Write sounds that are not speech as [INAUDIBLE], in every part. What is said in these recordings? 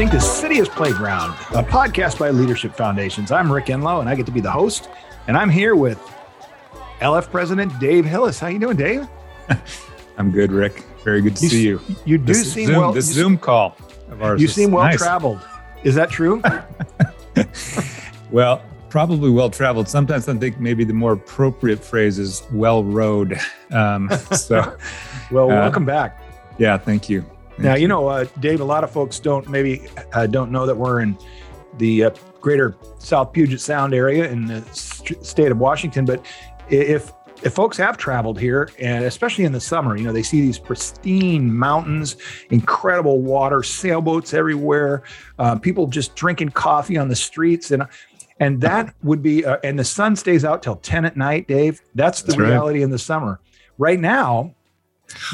listening to City as Playground, a podcast by Leadership Foundations. I'm Rick Enlow, and I get to be the host. And I'm here with LF President Dave Hillis. How you doing, Dave? [LAUGHS] I'm good, Rick. Very good to You see you. You do This seem Zoom, well. This Zoom call of ours. you seem well nice. traveled. Is that true? [LAUGHS] Well, probably well traveled. Sometimes I think maybe the more appropriate phrase is well rode. Um, [LAUGHS] so, well, Uh, welcome back. yeah, thank you. Now, you know, uh, Dave, a lot of folks don't maybe uh, don't know that we're in the uh, greater South Puget Sound area in the st- state of Washington. But if if folks have traveled here, and especially in the summer, you know, they see these pristine mountains, incredible water, sailboats everywhere, uh, people just drinking coffee on the streets, and and that would be, uh, and the sun stays out till ten at night, Dave. That's the That's right. reality in the summer. Right now,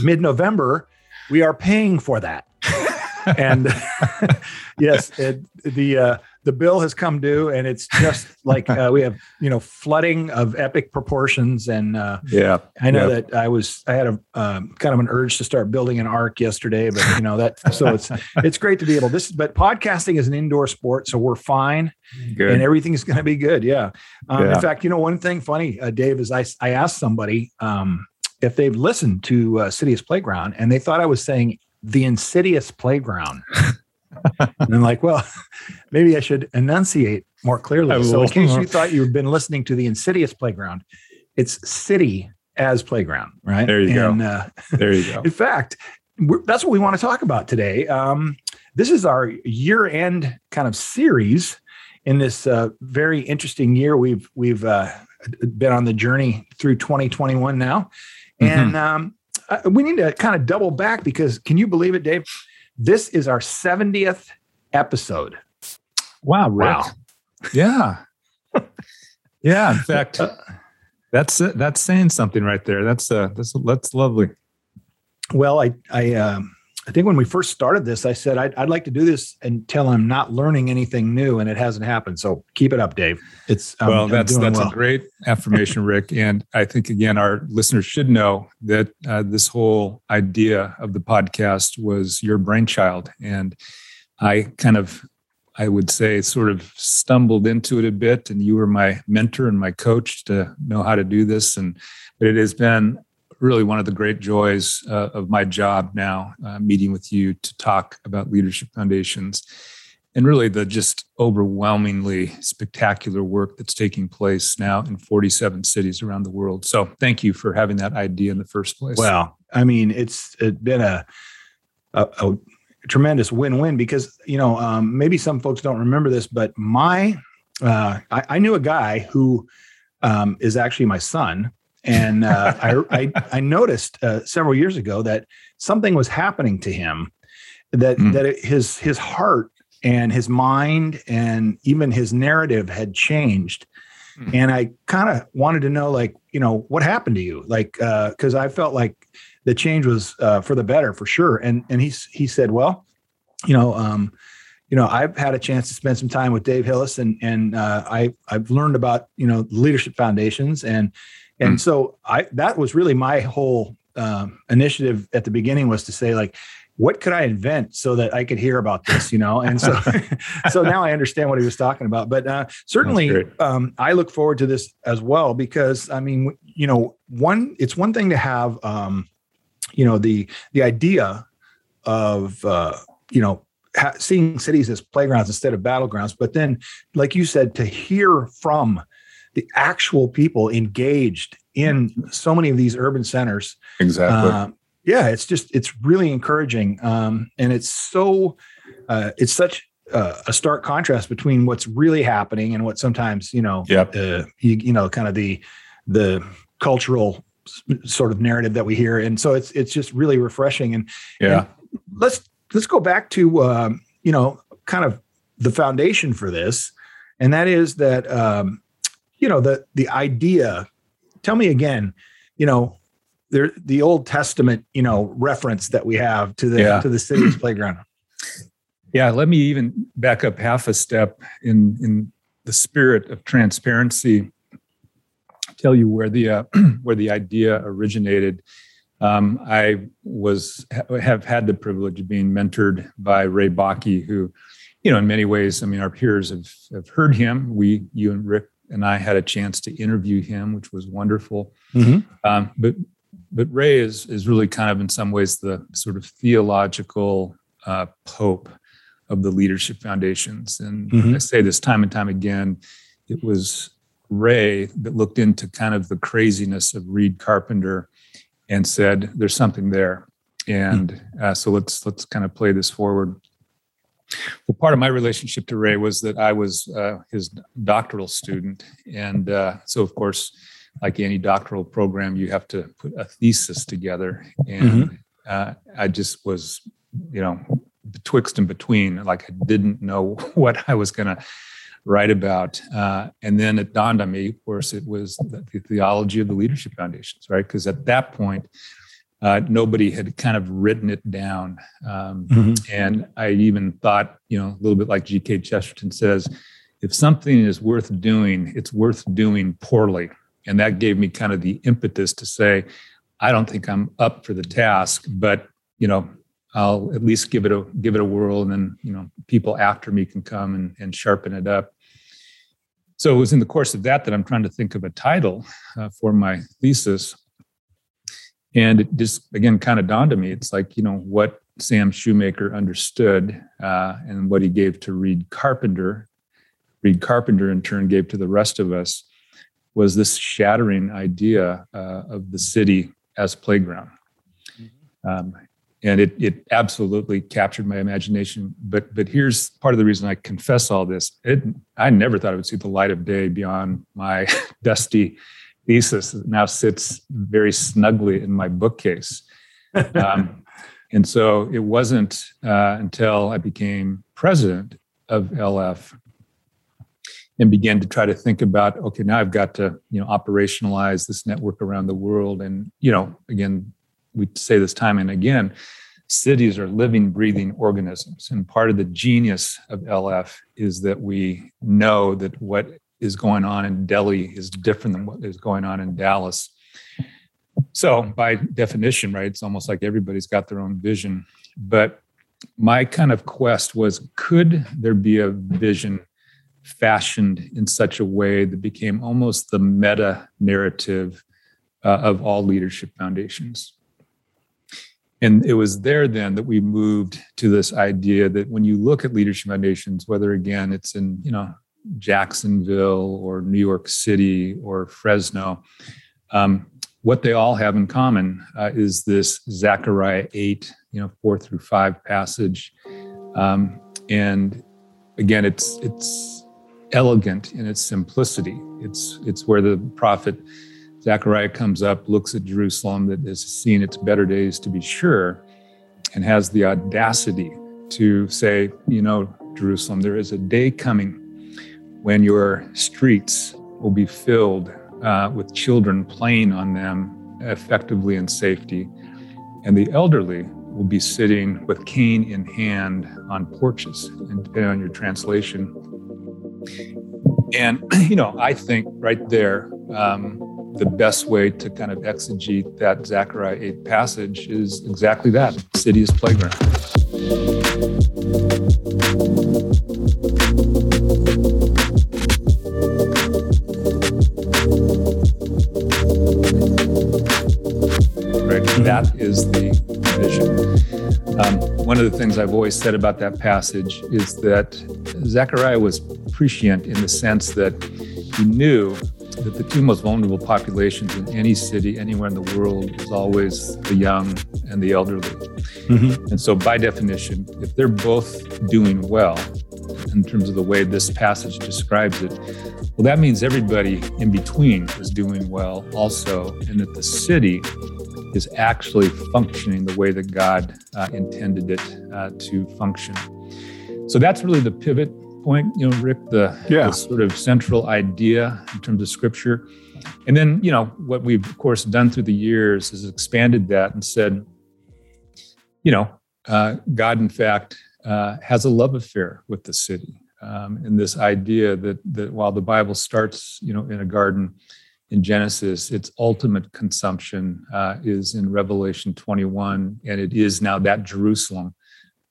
mid November, we are paying for that. [LAUGHS] and [LAUGHS] yes, it, the uh, the bill has come due, and it's just like uh, we have you know flooding of epic proportions. And uh, Yeah. I know Yeah. that I was I had a um, kind of an urge to start building an ark yesterday, but you know that so it's it's great to be able this. But podcasting is an indoor sport, so we're fine Good. and everything's going to be good. Yeah. Um, Yeah. In fact, you know, one thing funny, uh, Dave, is I, I asked somebody um, if they've listened to uh, City as Playground and they thought I was saying the insidious playground. [LAUGHS] and I'm like, well, [LAUGHS] maybe I should enunciate more clearly. So, in case you [LAUGHS] thought you've been listening to the insidious playground, it's city as playground, right? There you go. Uh, there you go. in fact, we're, that's what we want to talk about today. Um, this is our year-end kind of series in this uh, very interesting year. We've we've uh, been on the journey through 2021 now, and um, uh, we need to kind of double back because can you believe it, Dave? This is our 70th episode. Wow, Rick. Wow. Yeah. [LAUGHS] yeah. In fact, that's. That's saying something right there. That's uh that's that's lovely. Well, I I um, I think when we first started this, I said I'd, I'd like to do this until I'm not learning anything new, and it hasn't happened. So keep it up, Dave. It's um, well, that's that's well. a great affirmation, [LAUGHS] Rick. And I think again, our listeners should know that uh, this whole idea of the podcast was your brainchild, and I kind of, I would say, sort of stumbled into it a bit, and you were my mentor and my coach to know how to do this. And but it has been really one of the great joys uh, of my job now, uh, meeting with you to talk about leadership foundations and really the just overwhelmingly spectacular work that's taking place now in 47 cities around the world. So thank you for having that idea in the first place. Well, I mean, it's it's been a a, a tremendous win-win because you know um, maybe some folks don't remember this, but my uh, I, I knew a guy who um, is actually my son, and uh, [LAUGHS] I, I I noticed uh, several years ago that something was happening to him that Mm. that it, his his heart and his mind and even his narrative had changed Mm. and i kind of wanted to know like you know what happened to you like because i felt like the change was uh, for the better for sure and and he he said well you know um you know i've had a chance to spend some time with dave hillis and and uh, i i've learned about you know leadership foundations and and Mm. so i that was really my whole um, initiative at the beginning was to say like what could I invent so that I could hear about this, you know? And so, [LAUGHS] so now I understand what he was talking about. But uh, certainly, um, I look forward to this as well because I mean, you know, one it's one thing to have, um, you know, the the idea of uh, you know ha- seeing cities as playgrounds instead of battlegrounds, but then, like you said, to hear from the actual people engaged in so many of these urban centers exactly. uh, yeah, it's just it's really encouraging, um, and it's so uh, it's such uh, a stark contrast between what's really happening and what sometimes you know, Yep. uh, you, you know, kind of the the cultural sort of narrative that we hear, and so it's it's just really refreshing. And yeah. let's let's go back to um, you know kind of the foundation for this, and that is that um, you know the the idea. Tell me again, you know, there the Old Testament you know reference that we have to the Yeah. to the city's [CLEARS THROAT] playground. Yeah, let me even back up half a step in in the spirit of transparency. Tell you where the uh, [CLEARS THROAT] where the idea originated. Um, I was have had the privilege of being mentored by Ray Bakke, who, you know, in many ways, I mean, our peers have, have heard him. We, you and Rick and I had a chance to interview him, which was wonderful. Mm-hmm. Um, but but Ray is is really kind of in some ways the sort of theological uh, pope of the leadership foundations. And mm-hmm. I say this time and time again. It was Ray that looked into kind of the craziness of Reid Carpenter and said, "There's something there." And hmm. uh, so let's let's kind of play this forward. Well, part of my relationship to Ray was that I was uh, his doctoral student, and uh, so of course, like any doctoral program, you have to put a thesis together, and mm-hmm. Uh, I just was, you know, betwixt and between. Like I didn't know [LAUGHS] what I was going to write about. Uh, and then it dawned on me, of course, it was the, the theology of the leadership foundations, right? Because at that point, uh, nobody had kind of written it down. Um, mm-hmm. And I even thought, you know, a little bit like G.K. Chesterton says, if something is worth doing, it's worth doing poorly. And that gave me kind of the impetus to say, I don't think I'm up for the task, but you know, I'll at least give it a give it a whirl, and then you know, people after me can come and, and sharpen it up. So it was in the course of that that I'm trying to think of a title uh, for my thesis. And it just, again, kind of dawned on me. It's like, you know, what Sam Shoemaker understood uh, and what he gave to Reid Carpenter, Reid Carpenter in turn gave to the rest of us, was this shattering idea uh, of the city as playground. Mm-hmm. Um, and it it absolutely captured my imagination. But but here's part of the reason I confess all this. It I never thought I would see the light of day beyond my [LAUGHS] dusty thesis that now sits very snugly in my bookcase. [LAUGHS] Um, and so it wasn't uh, until I became president of LF and began to try to think about okay now i've got to you know operationalize this network around the world and you know again we say this time and again cities are living breathing organisms and part of the genius of lf is that we know that what is going on in delhi is different than what is going on in dallas. So by definition right it's almost like everybody's got their own vision. But my kind of quest was could there be a vision fashioned in such a way that became almost the meta narrative uh, of all leadership foundations? And it was there then that we moved to this idea that when you look at leadership foundations whether again it's in you know jacksonville or new york city or fresno um, what they all have in common uh, is this zechariah 8 you know 4 through 5 passage. Um, and again it's it's elegant in its simplicity. It's it's where the prophet Zechariah comes up, looks at Jerusalem that has seen its better days to be sure, and has the audacity to say, you know, Jerusalem, there is a day coming when your streets will be filled uh, with children playing on them effectively in safety, and the elderly will be sitting with cane in hand on porches, and depending on your translation. And, [CLEARS THROAT] you know, I think right there, um, the best way to kind of exegete that Zechariah 8 passage is exactly that city is playground. That is the vision. Um, one of the things I've always said about that passage is that Zechariah was prescient in the sense that he knew that the two most vulnerable populations in any city anywhere in the world is always the young and the elderly. Mm-hmm. And so, by definition, if they're both doing well, in terms of the way this passage describes it, well, that means everybody in between is doing well also, and that the city is actually functioning the way that God uh, intended it uh, to function. So that's really the pivot point, you know, Rick, the, yeah. the, sort of central idea in terms of scripture. And then, you know, what we've, of course, done through the years is expanded that and said, you know, uh, God, in fact, uh, has a love affair with the city. Um, and this idea that, that while the Bible starts, you know, in a garden, in Genesis, its ultimate consumption uh, is in Revelation 21, and it is now that Jerusalem,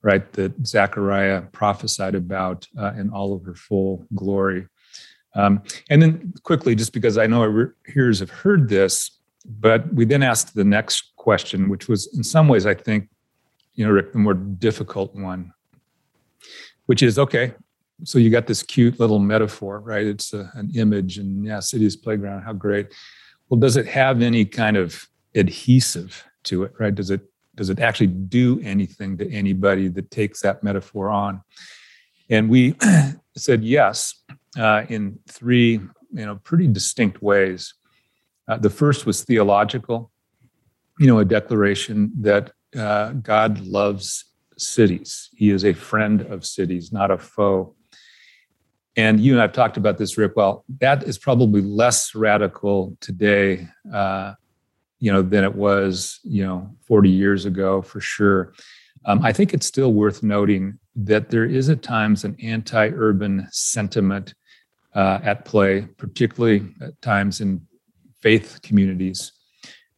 right, that Zechariah prophesied about uh, in all of her full glory. Um, and then quickly, just because I know our hearers have heard this, but we then asked the next question, which was in some ways, I think, you know, Rick, the more difficult one, which is okay, so you got this cute little metaphor, right? It's a, an image, and yeah, city's playground, how great. Well, does it have any kind of adhesive to it, right? Does it does it actually do anything to anybody that takes that metaphor on? And we [CLEARS THROAT] said yes uh, in three, you know, pretty distinct ways. Uh, the first was theological, you know, a declaration that uh, God loves cities. He is a friend of cities, not a foe. And you and I've talked about this, Rick. Well, that is probably less radical today, uh, you know, than it was, you know, 40 years ago for sure. Um, I think it's still worth noting that there is at times an anti-urban sentiment uh, at play, particularly at times in faith communities.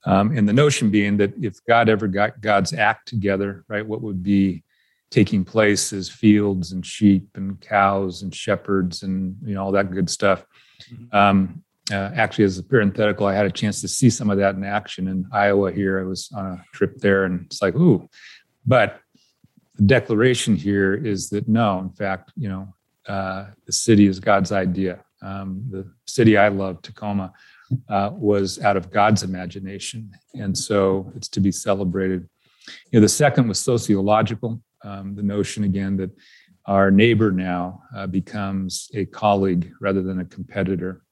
Um, and the notion being that if God ever got God's act together, right, what would be taking place as fields and sheep and cows and shepherds and you know all that good stuff. Mm-hmm. Um, uh, actually, as a parenthetical, I had a chance to see some of that in action in Iowa. Here, I was on a trip there, and it's like, ooh. But the declaration here is that no, in fact, you know, uh, the city is God's idea. Um, the city I love, Tacoma, uh, was out of God's imagination, and so it's to be celebrated. You know, the second was sociological um, the notion again that our neighbor now uh, becomes a colleague rather than a competitor.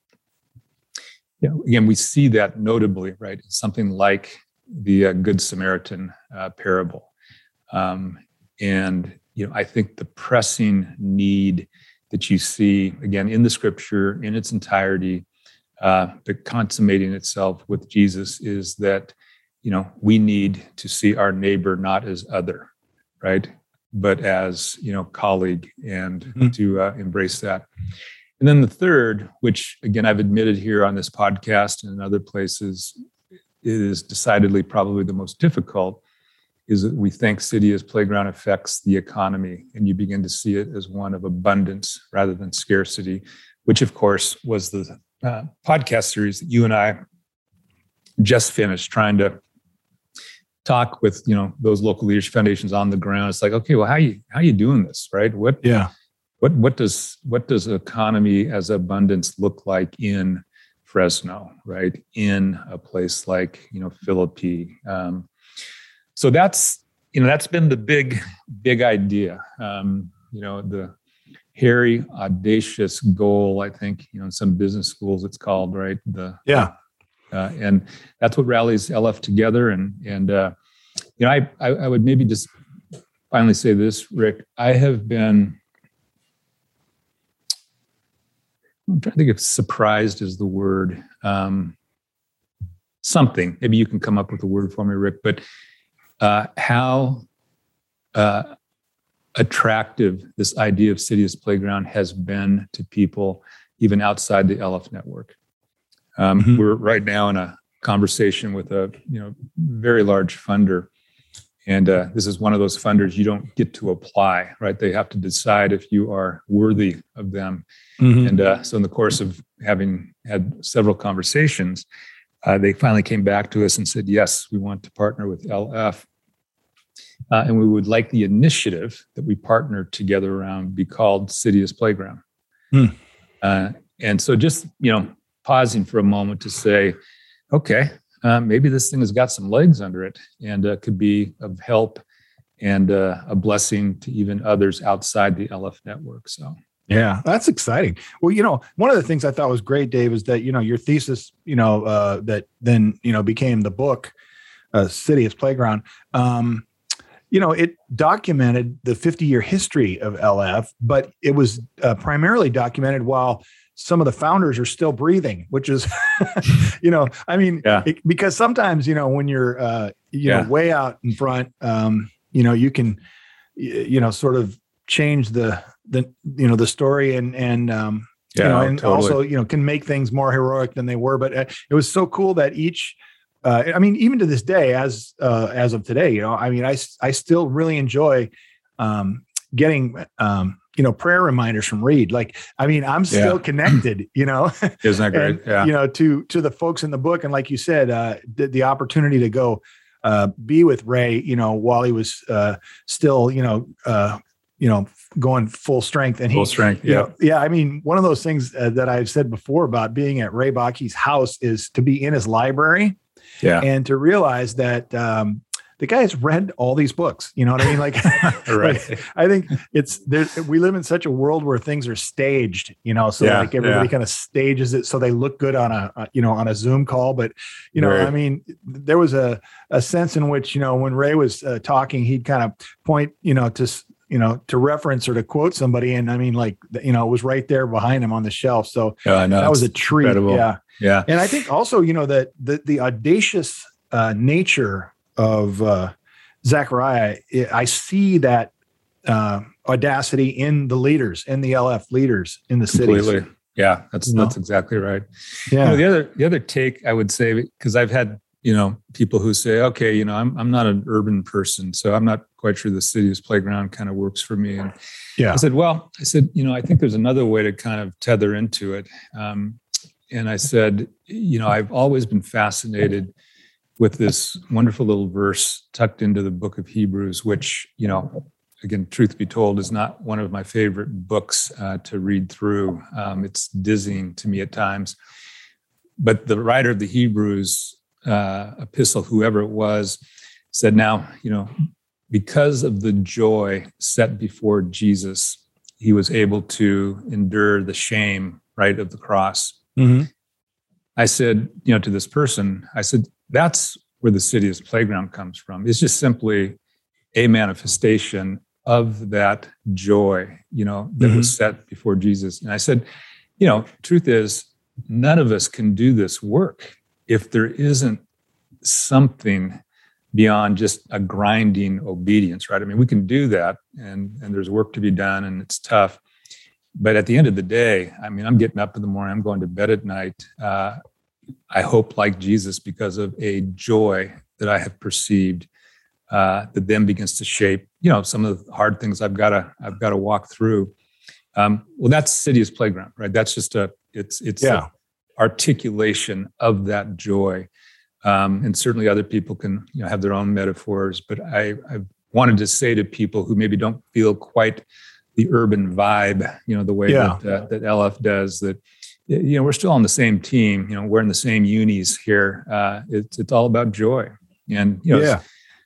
Yeah, again, we see that notably, right? Something like the uh, Good Samaritan uh, parable. Um, and, you know, I think the pressing need that you see, again, in the scripture in its entirety, uh, but consummating itself with Jesus is that, you know, we need to see our neighbor not as other, right? But as you know, colleague, and mm-hmm. to uh, embrace that. And then the third, which again I've admitted here on this podcast and in other places, is decidedly probably the most difficult, is that we think city as playground affects the economy, and you begin to see it as one of abundance rather than scarcity, which of course was the uh, podcast series that you and I just finished trying to talk with you know those local leadership foundations on the ground. It's like okay well how you how you doing this right? What yeah. what what does what does economy as abundance look like in fresno right? In a place like you know philippi. Um, so that's you know that's been the big big idea. Um, you know the hairy audacious goal i think you know in some business schools it's called right? The yeah uh, and that's what rallies LF together. And and uh, you know, I, I, I would maybe just finally say this, Rick. I have been. I'm trying to think if surprised is the word. Um, something. Maybe you can come up with a word for me, Rick. But uh, how uh, attractive this idea of city as playground has been to people even outside the LF network. Um, mm-hmm. We're right now in a conversation with a you know very large funder, and uh, this is one of those funders you don't get to apply, right? They have to decide if you are worthy of them. Mm-hmm. And uh, so, in the course of having had several conversations, uh, they finally came back to us and said, "Yes, we want to partner with LF." Uh, and we would like the initiative that we partner together around be called City as Playground. Mm. and so, just you know, pausing for a moment to say, okay, uh, maybe this thing has got some legs under it and uh, could be of help and uh, a blessing to even others outside the LF network. So. Yeah, that's exciting. Well, you know, one of the things I thought was great, Dave, is that you know your thesis, you know, uh, that then you know became the book, uh, "City as Playground." Um, you know, it documented the 50 year history of LF, but it was uh, primarily documented while some of the founders are still breathing, which is, [LAUGHS] you know, I mean, yeah. it, because sometimes, you know, when you're, uh, you yeah. know, way out in front, um, you know, you can, you know, sort of change the, the, you know, the story and, and, um, Yeah, you know, and totally. also you know can make things more heroic than they were. But uh, it was so cool that each. Uh, I mean, even to this day, as uh, as of today, you know, I mean, I I still really enjoy um, getting um, you know prayer reminders from Reid. Like, I mean, I'm still yeah. connected. You know, [CLEARS THROAT] isn't that great? and, yeah. You know, to to the folks in the book, and like you said, uh, the, the opportunity to go uh, be with Ray. You know, while he was uh, still, you know, uh, you know, going full strength. And he, full strength. Yeah. Know, yeah. I mean, one of those things uh, that I've said before about being at Ray Bakke's house is to be in his library. Yeah. And to realize that, um, the guy's read all these books. You know what I mean? Like, [LAUGHS] [LAUGHS] right. like I think it's there. We live in such a world where things are staged. You know, so yeah, like everybody yeah. kind of stages it so they look good on a, a, you know on a Zoom call. But you know, right. I mean, there was a a sense in which you know when Ray was uh, talking, he'd kind of point you know to you know, to reference or to quote somebody. And I mean, like, you know, it was right there behind him on the shelf. So yeah, that was a treat. Incredible. Yeah. Yeah. And I think also, you know, that the, the audacious uh, nature of uh, Zechariah, I see that uh, audacity in the leaders, in the LF leaders in the city. Yeah, that's you that's exactly right. Yeah. You know, the other the other take I would say because I've had you know people who say okay you know i'm, I'm not an urban person so i'm not quite sure the city's playground kind of works for me and yeah i said well i said you know i think there's another way to kind of tether into it um, and i said you know i've always been fascinated with this wonderful little verse tucked into the book of hebrews which you know again truth be told is not one of my favorite books uh, to read through um, it's dizzying to me at times but the writer of the hebrews uh, epistle, whoever it was, said, Now, you know, because of the joy set before Jesus, he was able to endure the shame, right, of the cross. Mm-hmm. I said, you know, to this person, I said, that's where the city's playground comes from. It's just simply a manifestation of that joy, you know, that mm-hmm. was set before Jesus. And I said, you know, truth is, none of us can do this work if there isn't something beyond just a grinding obedience, right? I mean, we can do that and, and there's work to be done and it's tough. But at the end of the day, I mean, I'm getting up in the morning, I'm going to bed at night. Uh, I hope like Jesus because of a joy that I have perceived uh, that then begins to shape, you know, some of the hard things I've got to I've got to walk through. Um, well, that's City's playground, right? That's just a it's it's yeah articulation of that joy. Um, and certainly other people can you know, have their own metaphors, but I, I wanted to say to people who maybe don't feel quite the urban vibe, you know, the way yeah. that, uh, that LF does, that you know we're still on the same team. You know, we're in the same unis here. Uh, it's it's all about joy, and you know, yeah.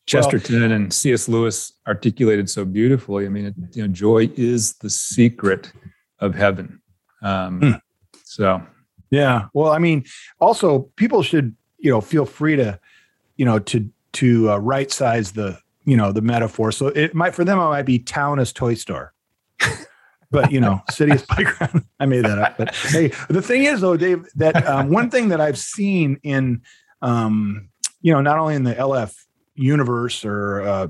Chesterton well, and C.S. Lewis articulated so beautifully. I mean, it, you know, joy is the secret of heaven. Um, hmm. So yeah. Well, I mean, also people should, you know, feel free to, you know, to to uh, right size the, you know, the metaphor. So it might for them it might be town as toy store. But you know, city is [LAUGHS] playground. I made that up. But hey, the thing is though, Dave, that um, one thing that I've seen in um, you know, not only in the LF universe or uh,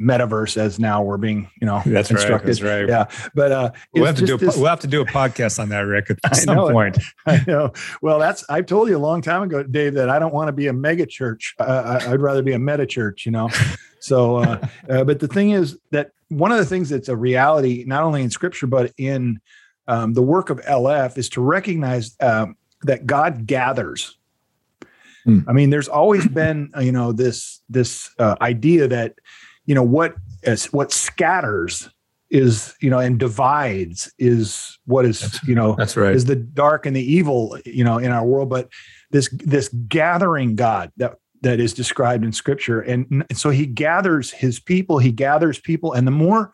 metaverse as now we're being you know that's constructed. Right, that's right. Yeah, but uh, we'll have to do a, this, we'll have to do a podcast on that, Rick, at [LAUGHS] some I point. [LAUGHS] I know. Well, that's I've told you a long time ago, Dave, that I don't want to be a mega church. Uh, I'd rather be a meta church. You know. [LAUGHS] so, uh, uh, but the thing is that one of the things that's a reality, not only in Scripture but in um, the work of LF, is to recognize um, that God gathers Hmm. I mean, there's always been, uh, you know, this this uh, idea that, you know, what is what scatters is, you know, and divides is what is, you know, that's right, is the dark and the evil, you know, in our world. But this this gathering God that that is described in Scripture, and so He gathers His people. He gathers people, and the more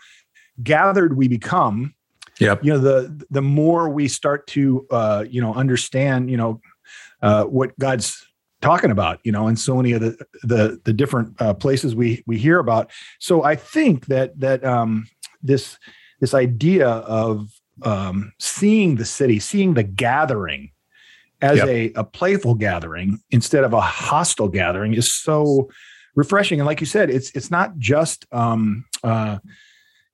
gathered we become, yeah, you know, the the more we start to, uh, you know, understand, you know, uh, what God's talking about you know in so many of the the, the different uh, places we we hear about. So i think that that um this this idea of um seeing the city seeing the gathering as yep. a, a playful gathering instead of a hostile gathering is so refreshing. And like you said it's it's not just um uh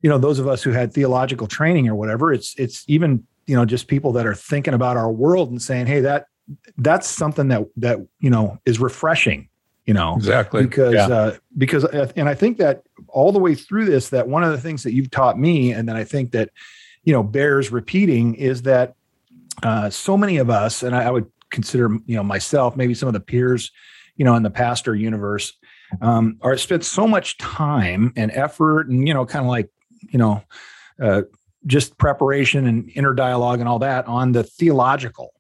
you know those of us who had theological training or whatever. It's it's even you know just people that are thinking about our world and saying hey that that's something that that you know is refreshing you know exactly because yeah. uh, because uh, and i think that all the way through this that one of the things that you've taught me and that i think that you know bears repeating is that uh, so many of us and I, I, would consider you know myself maybe some of the peers you know in the pastor universe um, are spent so much time and effort and you know kind of like you know uh, just preparation and inner dialogue and all that on the theological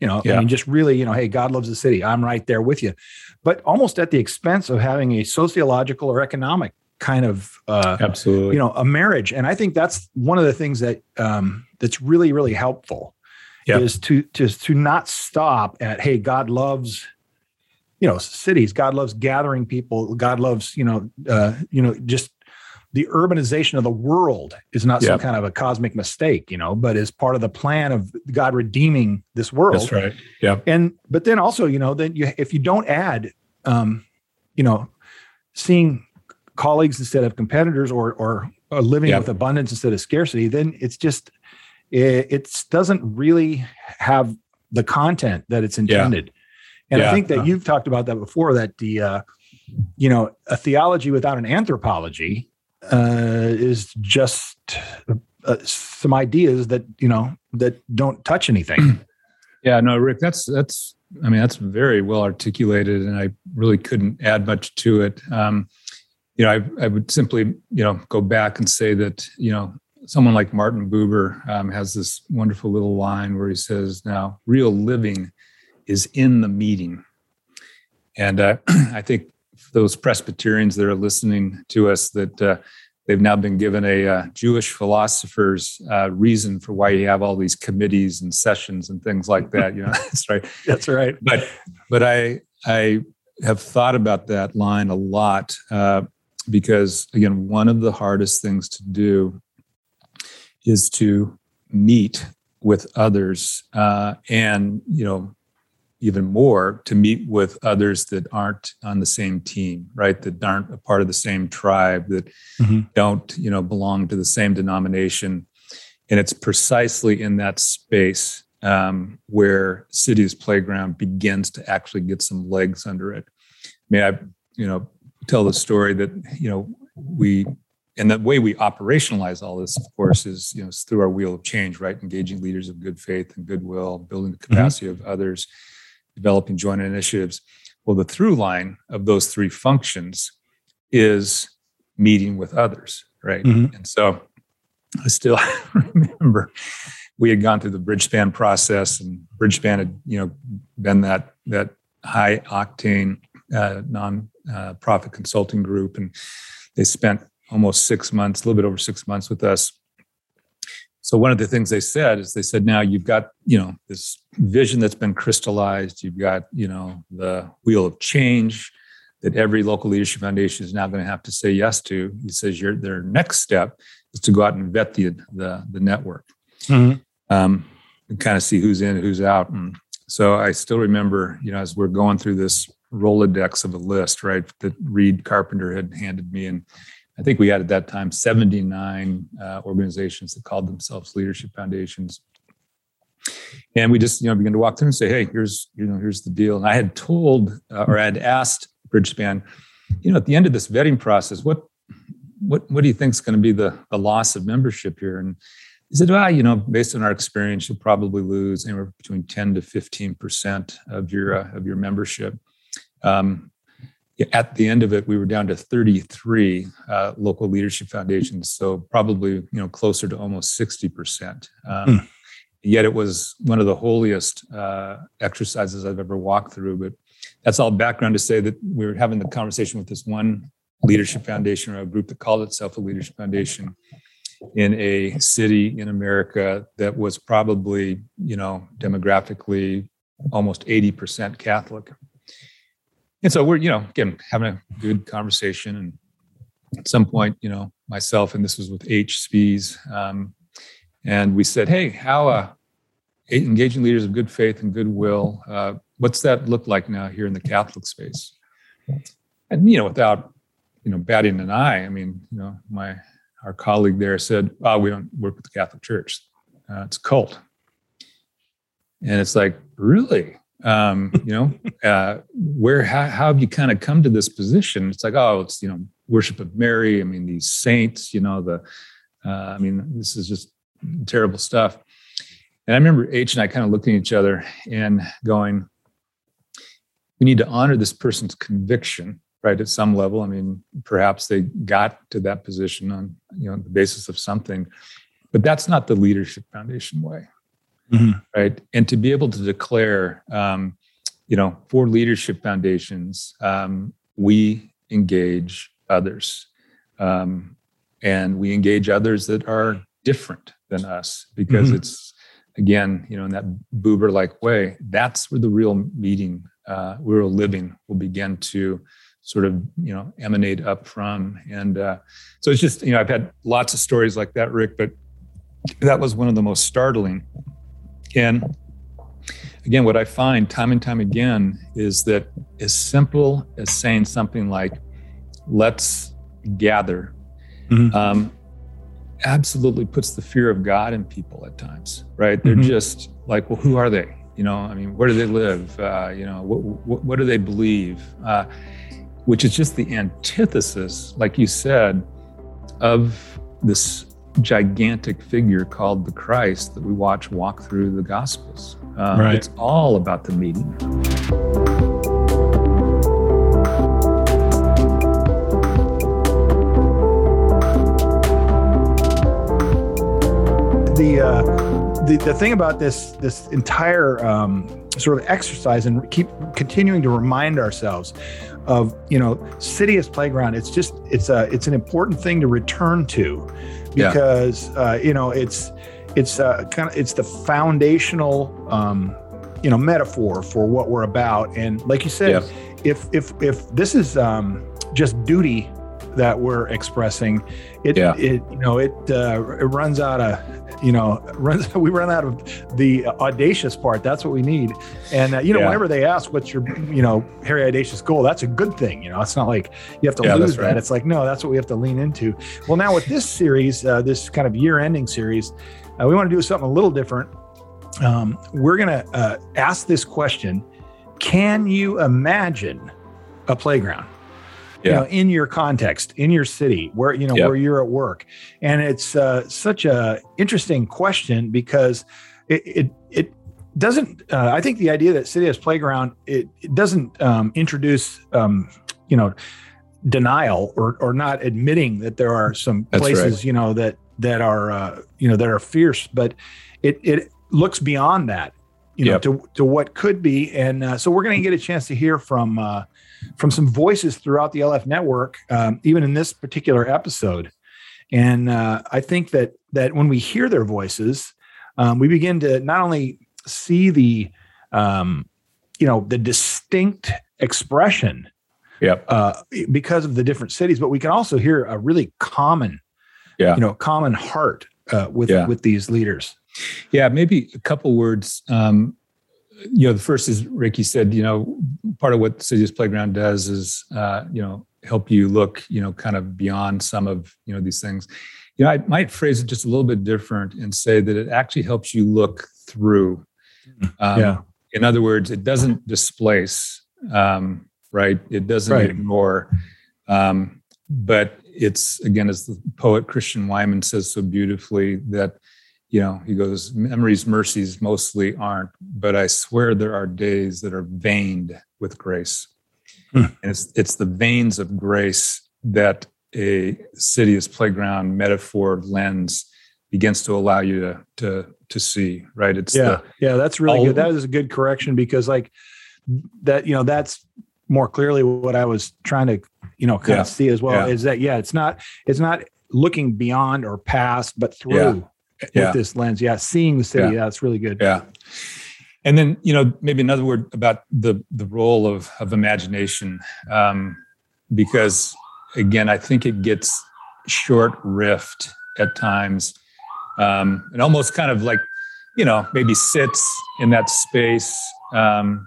you know yeah. I mean, just really you know hey god loves the city. I'm right there with you. But almost at the expense of having a sociological or economic kind of uh, absolutely. you know a marriage. And i think that's one of the things that um, that's really really helpful is to to to not stop at hey god loves you know cities. God loves gathering people. God loves you know uh, you know just the urbanization of the world is not some kind of a cosmic mistake you know but is part of the plan of god redeeming this world that's right yeah and but then also you know then you if you don't add um you know seeing colleagues instead of competitors or or, or living yep. with abundance instead of scarcity then it's just it, it doesn't really have the content that it's intended. Yeah. And. I think that uh, you've talked about that before. That the uh, you know a theology without an anthropology uh, is just uh, some ideas that you know that don't touch anything. [CLEARS THROAT] Yeah, no, Rick, that's that's. I mean, that's very well articulated, and I really couldn't add much to it. Um, you know, I, I would simply, you know, go back and say that, you know, someone like Martin Buber um, has this wonderful little line where he says, "Now, real living is in the meeting," and uh, [CLEARS THROAT] I think those Presbyterians that are listening to us that uh, they've now been given a uh, Jewish philosopher's uh, reason for why you have all these committees and sessions and things like that. You know, [LAUGHS] that's right. That's right. But but I I have thought about that line a lot uh, because again, one of the hardest things to do is to meet with others uh, and you know even more to meet with others that aren't on the same team right that aren't a part of the same tribe that mm-hmm. don't you know belong to the same denomination and it's precisely in that space um, where city's playground begins to actually get some legs under it may i you know tell the story that you know we and the way we operationalize all this, of course, is you know through our wheel of change, right? Engaging leaders of good faith and goodwill, building the mm-hmm. capacity mm-hmm. of others, developing joint initiatives. Well, the through line of those three functions is meeting with others, right? Mm-hmm. And so I still [LAUGHS] remember we had gone through the Bridgespan process, and Bridgespan had you know been that that high octane uh, non uh, profit consulting group, and they spent almost six months, a little bit over six months with us. So one of the things they said is they said, now you've got, you know, this vision that's been crystallized. You've got, you know, the wheel of change that every local leadership foundation is now going to have to say yes to. He says your their next step is to go out and vet the the, the network, mm-hmm. um, and kind of see who's in, who's out. And so I still remember, you know, as we're going through this Rolodex of a list, right, that Reid Carpenter had handed me, and I think we had at that time 79 uh, organizations that called themselves leadership foundations. And we just, you know, began to walk through and say, "Hey, here's, you know, here's the deal." And I had told, uh, or I had asked Bridgespan, you know, at the end of this vetting process, what, what, what do you think is going to be the, the loss of membership here? And he said, "Well, you know, based on our experience, you'll probably lose anywhere between 10 to 15 percent of your uh, of your membership." Um, at the end of it, we were down to 33 uh, local leadership foundations, so probably you know closer to almost 60 percent. Um, mm. Yet it was one of the holiest uh, exercises I've ever walked through. But that's all background to say that we were having the conversation with this one leadership foundation or a group that called itself a leadership foundation in a city in America that was probably you know demographically almost 80 percent Catholic and so we're you know again having a good conversation and at some point you know myself and this was with h Spees um, and we said hey how uh, engaging leaders of good faith and goodwill uh, what's that look like now here in the catholic space and you know without you know batting an eye i mean you know my our colleague there said oh we don't work with the catholic church uh, it's cult. And it's like, really? Um, you know, [LAUGHS] uh, where, how, how have you kind of come to this position? It's like, oh, it's, you know, worship of Mary. I mean, these saints, you know, the, uh, I mean, this is just terrible stuff. And I remember H and I kind of looking at each other and going, we need to honor this person's conviction, right? At some level. I mean, perhaps they got to that position on, you know, the basis of something, but that's not the leadership foundation way. Mm-hmm. Right. And to be able to declare, um, you know, for leadership foundations, um, we engage others. Um, and we engage others that are different than us because mm-hmm. it's again you know in that buber like way that's where the real meeting uh, real living will begin to sort of you know emanate up from and uh, so it's just you know i've had lots of stories like that rick but that was one of the most startling and again what i find time and time again is that as simple as saying something like let's gather mm-hmm. um, absolutely puts the fear of God in people at times, right? They're mm-hmm. just like, well, who are they? You know, I mean, where do they live? Uh, you know, what, what, what, do they believe? Uh, which is just the antithesis, like you said, of this gigantic figure called the Christ that we watch walk through the Gospels. Uh, right. It's all about the meeting. the uh, the the thing about this this entire um, sort of exercise and keep continuing to remind ourselves of you know city as playground it's just it's a it's an important thing to return to because yeah. uh, you know it's it's uh, kind of it's the foundational um, you know metaphor for what we're about and like you said yeah. if if if this is um, just duty that we're expressing. It yeah. it you know it uh, it runs out of you know [LAUGHS] runs we run out of the audacious part. That's what we need. And uh, you know yeah. whenever they ask what's your you know hairy audacious goal that's a good thing you know it's not like you have to yeah, lose right. that it's like no that's what we have to lean into. Well now with this series uh, this kind of year ending series uh, we want to do something a little different. Um, we're going to uh, ask this question can you imagine a playground yeah. you know, in your context, in your city, where you know yep. where you're at work, and it's uh, such a interesting question because it it, it doesn't. Uh, I think the idea that city as playground it, it doesn't um, introduce um, you know denial or or not admitting that there are some That's places right. you know that that are uh, you know that are fierce, but it it looks beyond that you know yep. to to what could be and uh, so we're going to get a chance to hear from uh, from some voices throughout the LF network, um, even in this particular episode. And uh, I think that that when we hear their voices, um, we begin to not only see the um, you know the distinct expression yep. Uh, because of the different cities, but we can also hear a really common, yeah. you know, common heart uh, with yeah. with these leaders. Yeah, maybe a couple words. Um, you know, the first is Ricky said, you know, part of what City as Playground does is, uh, you know, help you look, you know, kind of beyond some of, you know, these things. You know, I might phrase it just a little bit different and say that it actually helps you look through. Um, yeah. In other words, it doesn't displace, um, right? It doesn't right. ignore, um, but it's again, as the poet Christian Wiman says so beautifully, that you know, he goes, memories, mercies mostly aren't, but I swear there are days that are veined with grace. Hmm. And it's, it's the veins of grace that a city as playground metaphor lens begins to allow you to, to, to see, right? It's yeah, the, yeah, that's really all, good. That is a good correction because like that, you know, that's more clearly what I was trying to, you know, kind yeah, of see as well yeah. is that, yeah, it's not, it's not looking beyond or past, but through. Yeah with this lens. Yeah, seeing the city. Yeah. yeah, that's really good. Yeah. And then, you know, maybe another word about the the role of of imagination, um, because again, I think it gets short rift at times, um, and almost kind of like, you know, maybe sits in that space um,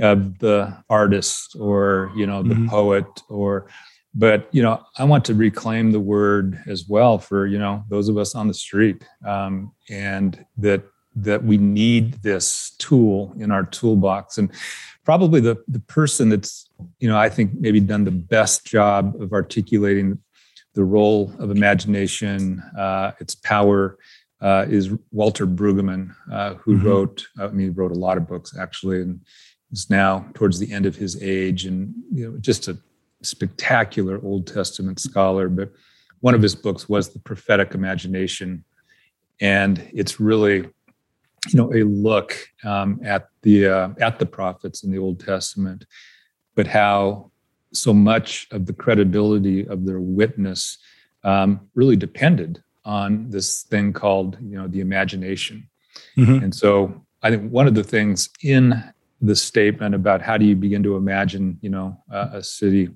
of the artist or you know the mm-hmm. poet or but you know i want to reclaim the word as well for you know those of us on the street um, and that that we need this tool in our toolbox and probably the the person that's you know i think maybe done the best job of articulating the role of imagination uh, its power uh, is walter brueggemann uh, who mm-hmm. wrote i mean he wrote a lot of books actually and is now towards the end of his age and you know just a spectacular Old Testament scholar, but one of his books was The Prophetic Imagination. And it's really, you know, a look um, at the uh, at the prophets in the Old Testament, but how so much of the credibility of their witness um, really depended on this thing called, you know, the imagination. Mm-hmm. And so I think one of the things in the statement about how do you begin to imagine, you know, uh, a city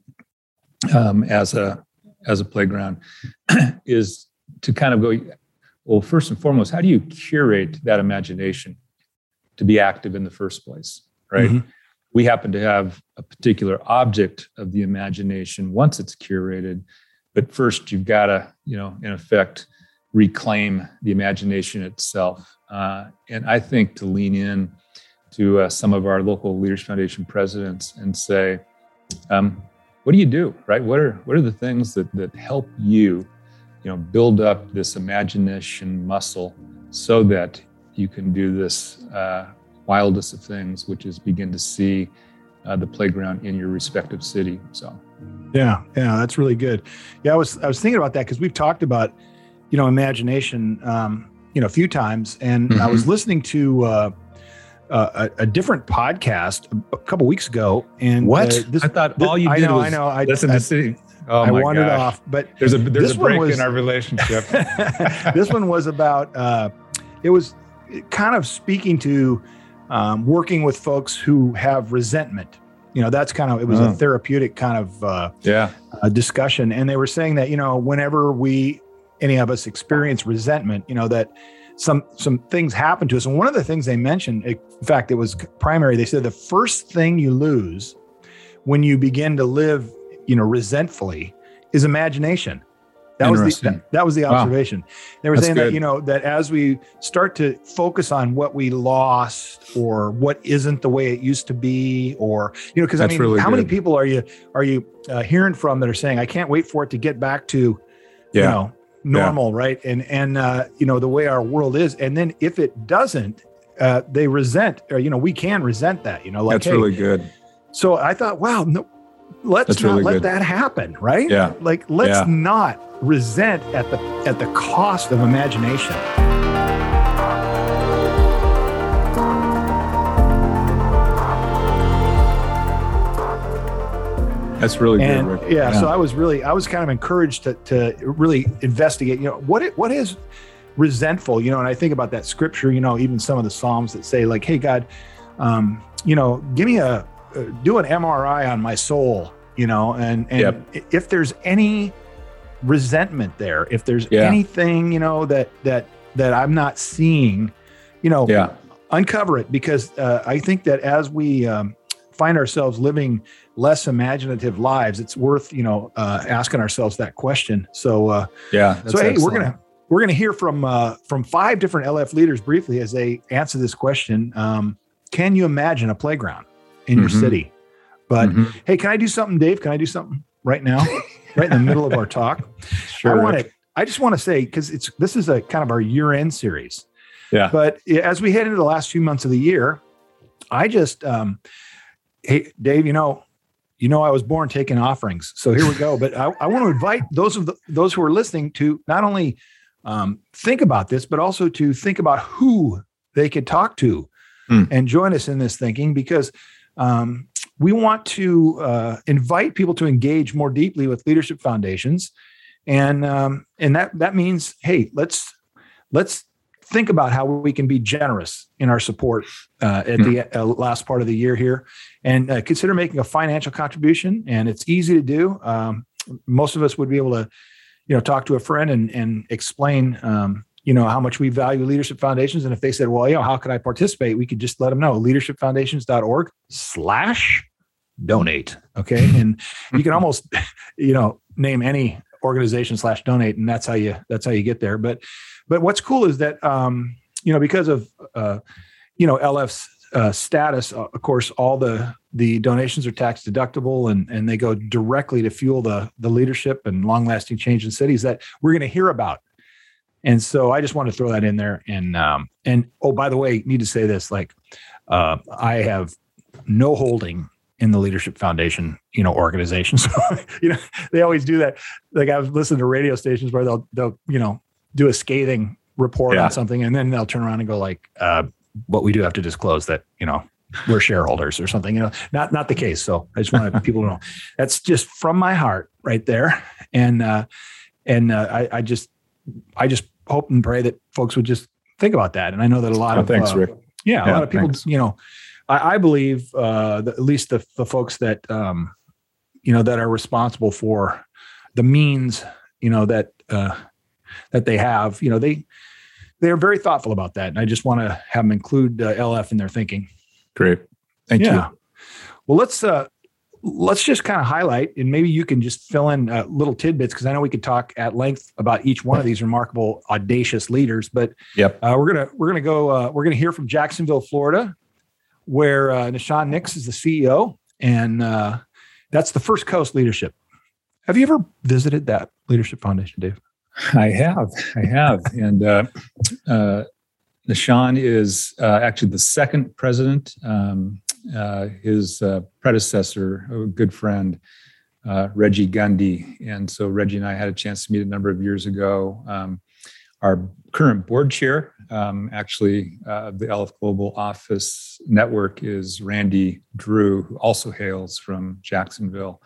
um, as a as a playground [CLEARS THROAT] is to kind of go well first and foremost how do you curate that imagination to be active in the first place right mm-hmm. we happen to have a particular object of the imagination once it's curated but first you've got to you know in effect reclaim the imagination itself uh, and i think to lean in to uh, some of our local leaders foundation presidents and say um, what do you do right? What are what are the things that that help you you know build up this imagination muscle so that you can do this uh, wildest of things which is begin to see uh, the playground in your respective city so. Yeah yeah that's really good. Yeah i was i was thinking about that because we've talked about you know imagination um, you know a few times and mm-hmm. i was listening to uh, uh, a, a, different podcast a, couple weeks ago. And what? Uh, this, I thought all you did I know, was I know. I, listen I, to City. Oh I wandered gosh. off, but there's a there's a break was, in our relationship. [LAUGHS] this one was about. Uh, it was kind of speaking to um, working with folks who have resentment. You know, that's kind of it was a therapeutic kind of uh, yeah uh, discussion, and they were saying that you know whenever we any of us experience resentment, you know that some some things happen to us. And one of the things they mentioned, in fact, it was primary. They said the first thing you lose when you begin to live, you know, resentfully, is imagination. That was the that, that, was the observation. Wow. They were That's saying good. that you know that as we start to focus on what we lost or what isn't the way it used to be, or you know, because I mean, really how good. many people are you are you uh, hearing from that are saying, "I can't wait for it to get back to, yeah. you know, normal, yeah. right? And and uh, you know the way our world is, and then if it doesn't, uh, they resent, or you know, we can resent that. You know, like that's hey, really good. So I thought, wow, no, let's that's not really let good. that happen, right? Yeah. Like let's yeah. not resent at the at the cost of imagination. That's really and, good. Yeah, yeah, So I was really, I was kind of encouraged to, to really investigate. You know, what it, what is resentful? You know, and I think about that scripture. You know, even some of the psalms that say like, "Hey God, um, you know, give me a uh, do an MRI on my soul." You know, and and yep. if there's any resentment there, if there's yeah. anything you know that that that I'm not seeing, you know, yeah. uncover it because uh, I think that as we um, find ourselves living less imaginative lives, it's worth you know uh, asking ourselves that question. So uh, yeah, so hey, excellent. we're gonna we're gonna hear from uh, from five different LF leaders briefly as they answer this question. Um, can you imagine a playground in your mm-hmm. city? But mm-hmm. hey, can I do something, Dave? Can I do something right now, [LAUGHS] right in the middle of our talk? Sure. I want to. I just want to say because it's this is a kind of our year end series. Yeah. But as we head into the last few months of the year, I just um, hey Dave, you know, you know I was born taking offerings. So here we go. But I, I want to invite those of the, those who are listening to not only um, think about this, but also to think about who they could talk to mm. and join us in this thinking because um, we want to uh, invite people to engage more deeply with leadership foundations. And um, and that that means, hey, let's let's think about how we can be generous in our support uh, at the hmm. uh, last part of the year here and uh, consider making a financial contribution and it's easy to do um, most of us would be able to you know talk to a friend and, and explain um, you know how much we value leadership foundations and if they said well you know how could i participate we could just let them know leadershipfoundations.org slash donate. Okay. [LAUGHS] And you can almost, [LAUGHS] you know, name any organization slash donate, and that's how you that's how you get there. But but what's cool is that um, you know, because of uh, you know, LF's uh, status, uh, of course, all the the donations are tax deductible and and they go directly to fuel the the leadership and long lasting change in cities that we're going to hear about. And so I just want to throw that in there. And um, and oh, by the way, need to say this: like, uh, I have no holding in the Leadership Foundation, you know, organization. [LAUGHS] So, you know, they always do that. Like I've listened to radio stations where they'll they'll you know do a scathing report yeah. on something, and then they'll turn around and go like, uh, "But we do have to disclose that you know we're shareholders or something." You know, not not the case. So I just want [LAUGHS] people to know that's just from my heart right there, and uh, and uh, I, I just I just hope and pray that folks would just think about that. And I know that a lot oh, of thanks, uh, Rick. Yeah, a yeah, lot of people, thanks. you know, I, I believe uh, that at least the, the folks that um, you know that are responsible for the means, you know that uh, that they have, you know, they they are very thoughtful about that, and I just want to have them include uh, LF in their thinking. Great, thank yeah. you. Well, let's uh, let's just kind of highlight, and maybe you can just fill in uh, little tidbits because I know we could talk at length about each one of these remarkable, audacious leaders. But yep, uh, we're gonna we're gonna go. Uh, we're gonna hear from Jacksonville, Florida, where uh, Nishan Nix is the CEO, and uh, that's the First Coast Leadership. Have you ever visited that Leadership Foundation, Dave? I have, I have, and uh, uh, Nishan is uh, actually the second president. Um, uh, his uh, predecessor, a good friend, uh, Reggie Gundy, and so Reggie and I had a chance to meet a number of years ago. Um, our current board chair, um, actually, uh, the LF Global Office Network is Randy Drew, who also hails from Jacksonville.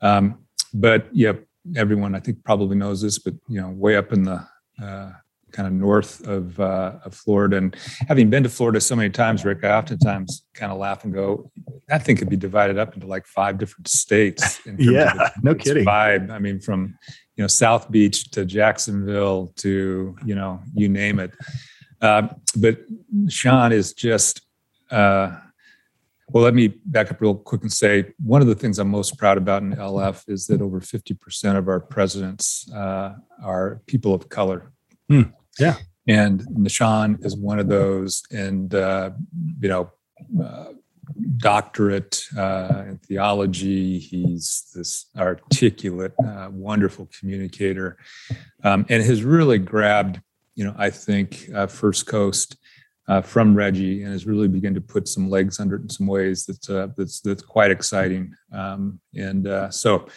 Um, but yeah, everyone I think probably knows this, but you know, way up in the uh, kind of north of, uh, of Florida. And having been to Florida so many times, Rick, I oftentimes kind of laugh and go, that thing could be divided up into like five different states. yeah, no kidding. Vibe. I mean, from you know South Beach to Jacksonville to you know you name it. Uh, but Sean is just. Uh, well, let me back up real quick and say one of the things I'm most proud about in LF is that over 50% of our presidents uh, are people of color. Hmm. Yeah. And Nishan is one of those. And, uh, you know, uh, doctorate uh, in theology. He's this articulate, uh, wonderful communicator, um, and has really grabbed, you know, I think uh, First Coast uh, from Reggie, and has really begun to put some legs under it in some ways that's uh, that's that's quite exciting. Um, and uh, so,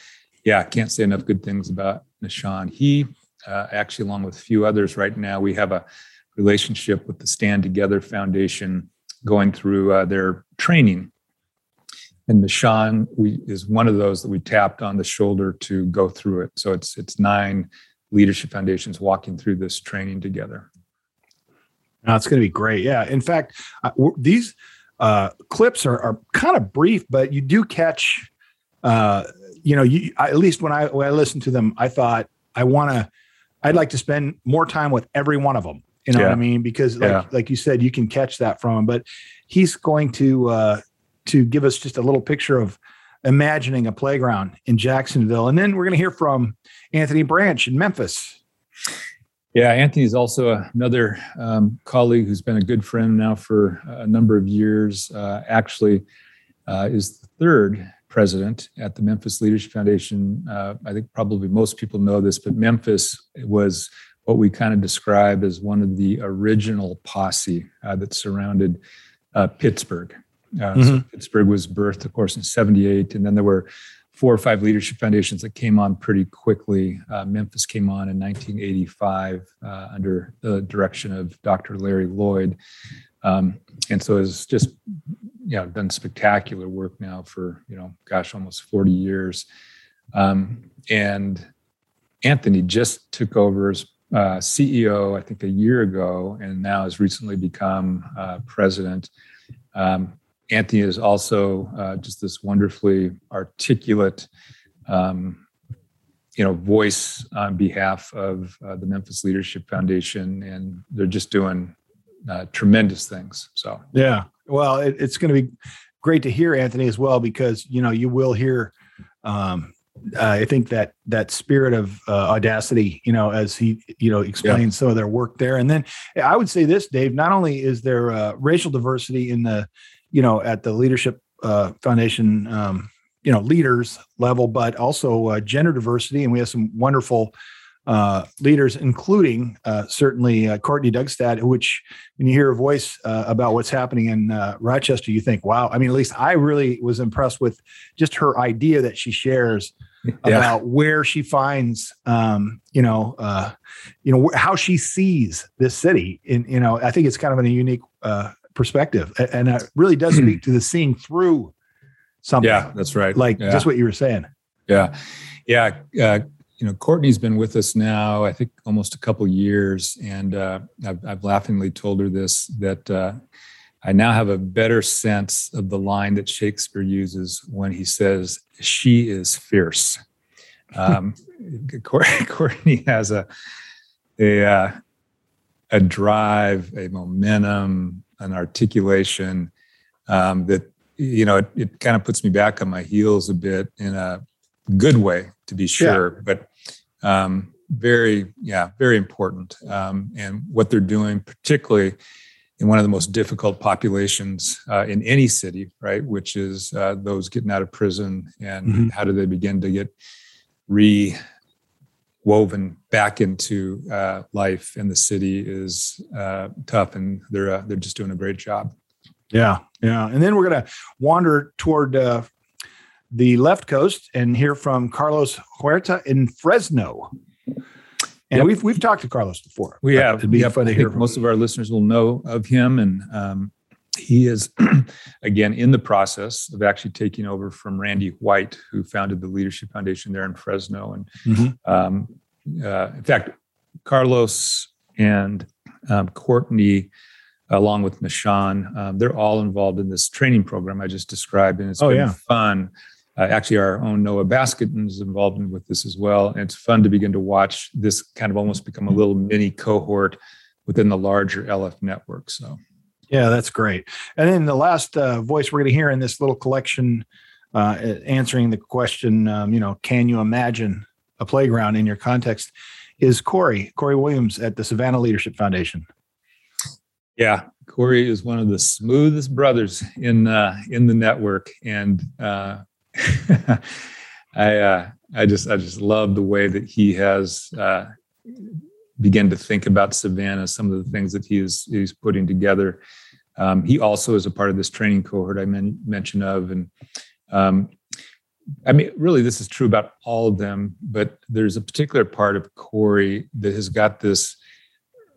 yeah, can't say enough good things about Nishan. He actually, along with a few others, right now we have a relationship with the Stand Together Foundation going through uh, their training. And Nishan is one of those that we tapped on the shoulder to go through it. So it's it's nine leadership foundations walking through this training together. Now it's going to be great. Yeah. In fact, uh, these uh, clips are, are kind of brief, but you do catch. Uh, you know, you at least when I when I listened to them, I thought I want to. I'd like to spend more time with every one of them. You know yeah. what I mean? Because like, yeah. like you said, you can catch that from him. But he's going to uh, to give us just a little picture of imagining a playground in Jacksonville, and then we're going to hear from Anthony Branch in Memphis. Yeah, Anthony is also another um, colleague who's been a good friend now for a number of years. Uh, actually, uh, is the third president at the Memphis Leadership Foundation. Uh, I think probably most people know this, but Memphis was what we kind of describe as one of the original posse uh, that surrounded uh, Pittsburgh. Uh, mm-hmm. so Pittsburgh was birthed, of course, in 78. And then there were four or five leadership foundations that came on pretty quickly. Uh, Memphis came on in 1985 uh, under the direction of Dr. Larry Lloyd. Um, and so it's just, you know, done spectacular work now for, you know, gosh, almost 40 years. Um, and Anthony just took over as uh, CEO, I think, a year ago, and now has recently become uh, president. Um, Anthony is also uh, just this wonderfully articulate, um, you know, voice on behalf of uh, the Memphis Leadership Foundation, and they're just doing uh, tremendous things. So, yeah, well, it, it's going to be great to hear, Anthony, as well, because you know you will hear. Um, uh, I think that that spirit of uh, audacity, you know, as he, you know, explains yeah. some of their work there, and then I would say this, Dave. Not only is there uh, racial diversity in the, you know, at the leadership uh, foundation, um, you know, leaders level, but also uh, gender diversity, and we have some wonderful uh, leaders, including uh, certainly uh, Courtney Dugstad, which when you hear a voice uh, about what's happening in uh, Rochester, you think, wow. I mean, at least I really was impressed with just her idea that she shares [LAUGHS] yeah. about where she finds, um, you know, uh, you know, how she sees this city. In, you know, I think it's kind of in a unique perspective and it really does speak [CLEARS THROAT] to the seeing through something. Yeah, that's right. Like yeah. just what you were saying. Yeah. Yeah you know, Courtney's been with us now, I think almost a couple years, and uh, I've, I've, laughingly told her this that uh, I now have a better sense of the line that Shakespeare uses when he says, "She is fierce." Um, [LAUGHS] [LAUGHS] Courtney has a a uh, a drive, a momentum, an articulation um, that you know it, it kind of puts me back on my heels a bit in a good way to be sure yeah. but um, very yeah very important um, and what they're doing particularly in one of the most difficult populations uh, in any city right which is uh, those getting out of prison and mm-hmm. how do they begin to get re-woven back into uh, life in the city is uh, tough and they're uh, they're just doing a great job yeah yeah and then we're going to wander toward uh, the left coast and hear from Carlos Huerta in Fresno. And yep. we've we've talked to Carlos before. We have. It'd be yep. fun to hear. most of our listeners will know of him, and um, he is [CLEARS THROAT] again in the process of actually taking over from Randy White, who founded the Leadership Foundation there in Fresno. And mm-hmm. um, uh, in fact, Carlos and um, Courtney, along with Mashawn, um, they're all involved in this training program I just described, and it's oh, been yeah. fun uh, actually, our own Noah Baskin is involved with this as well. And it's fun to begin to watch this kind of almost become a little mini cohort within the larger LF network. So, yeah, that's great. And then the last uh, voice we're going to hear in this little collection uh, answering the question, um, you know, can you imagine a playground in your context is Corey, Corey Williams at the Savannah Leadership Foundation. Yeah, Corey is one of the smoothest brothers in uh, in the network, and uh, [LAUGHS] I uh, I just I just love the way that he has uh, began to think about Savannah, some of the things that he is he's putting together. Um, he also is a part of this training cohort I men- mentioned of, and um, I mean, really, this is true about all of them. But there's a particular part of Corey that has got this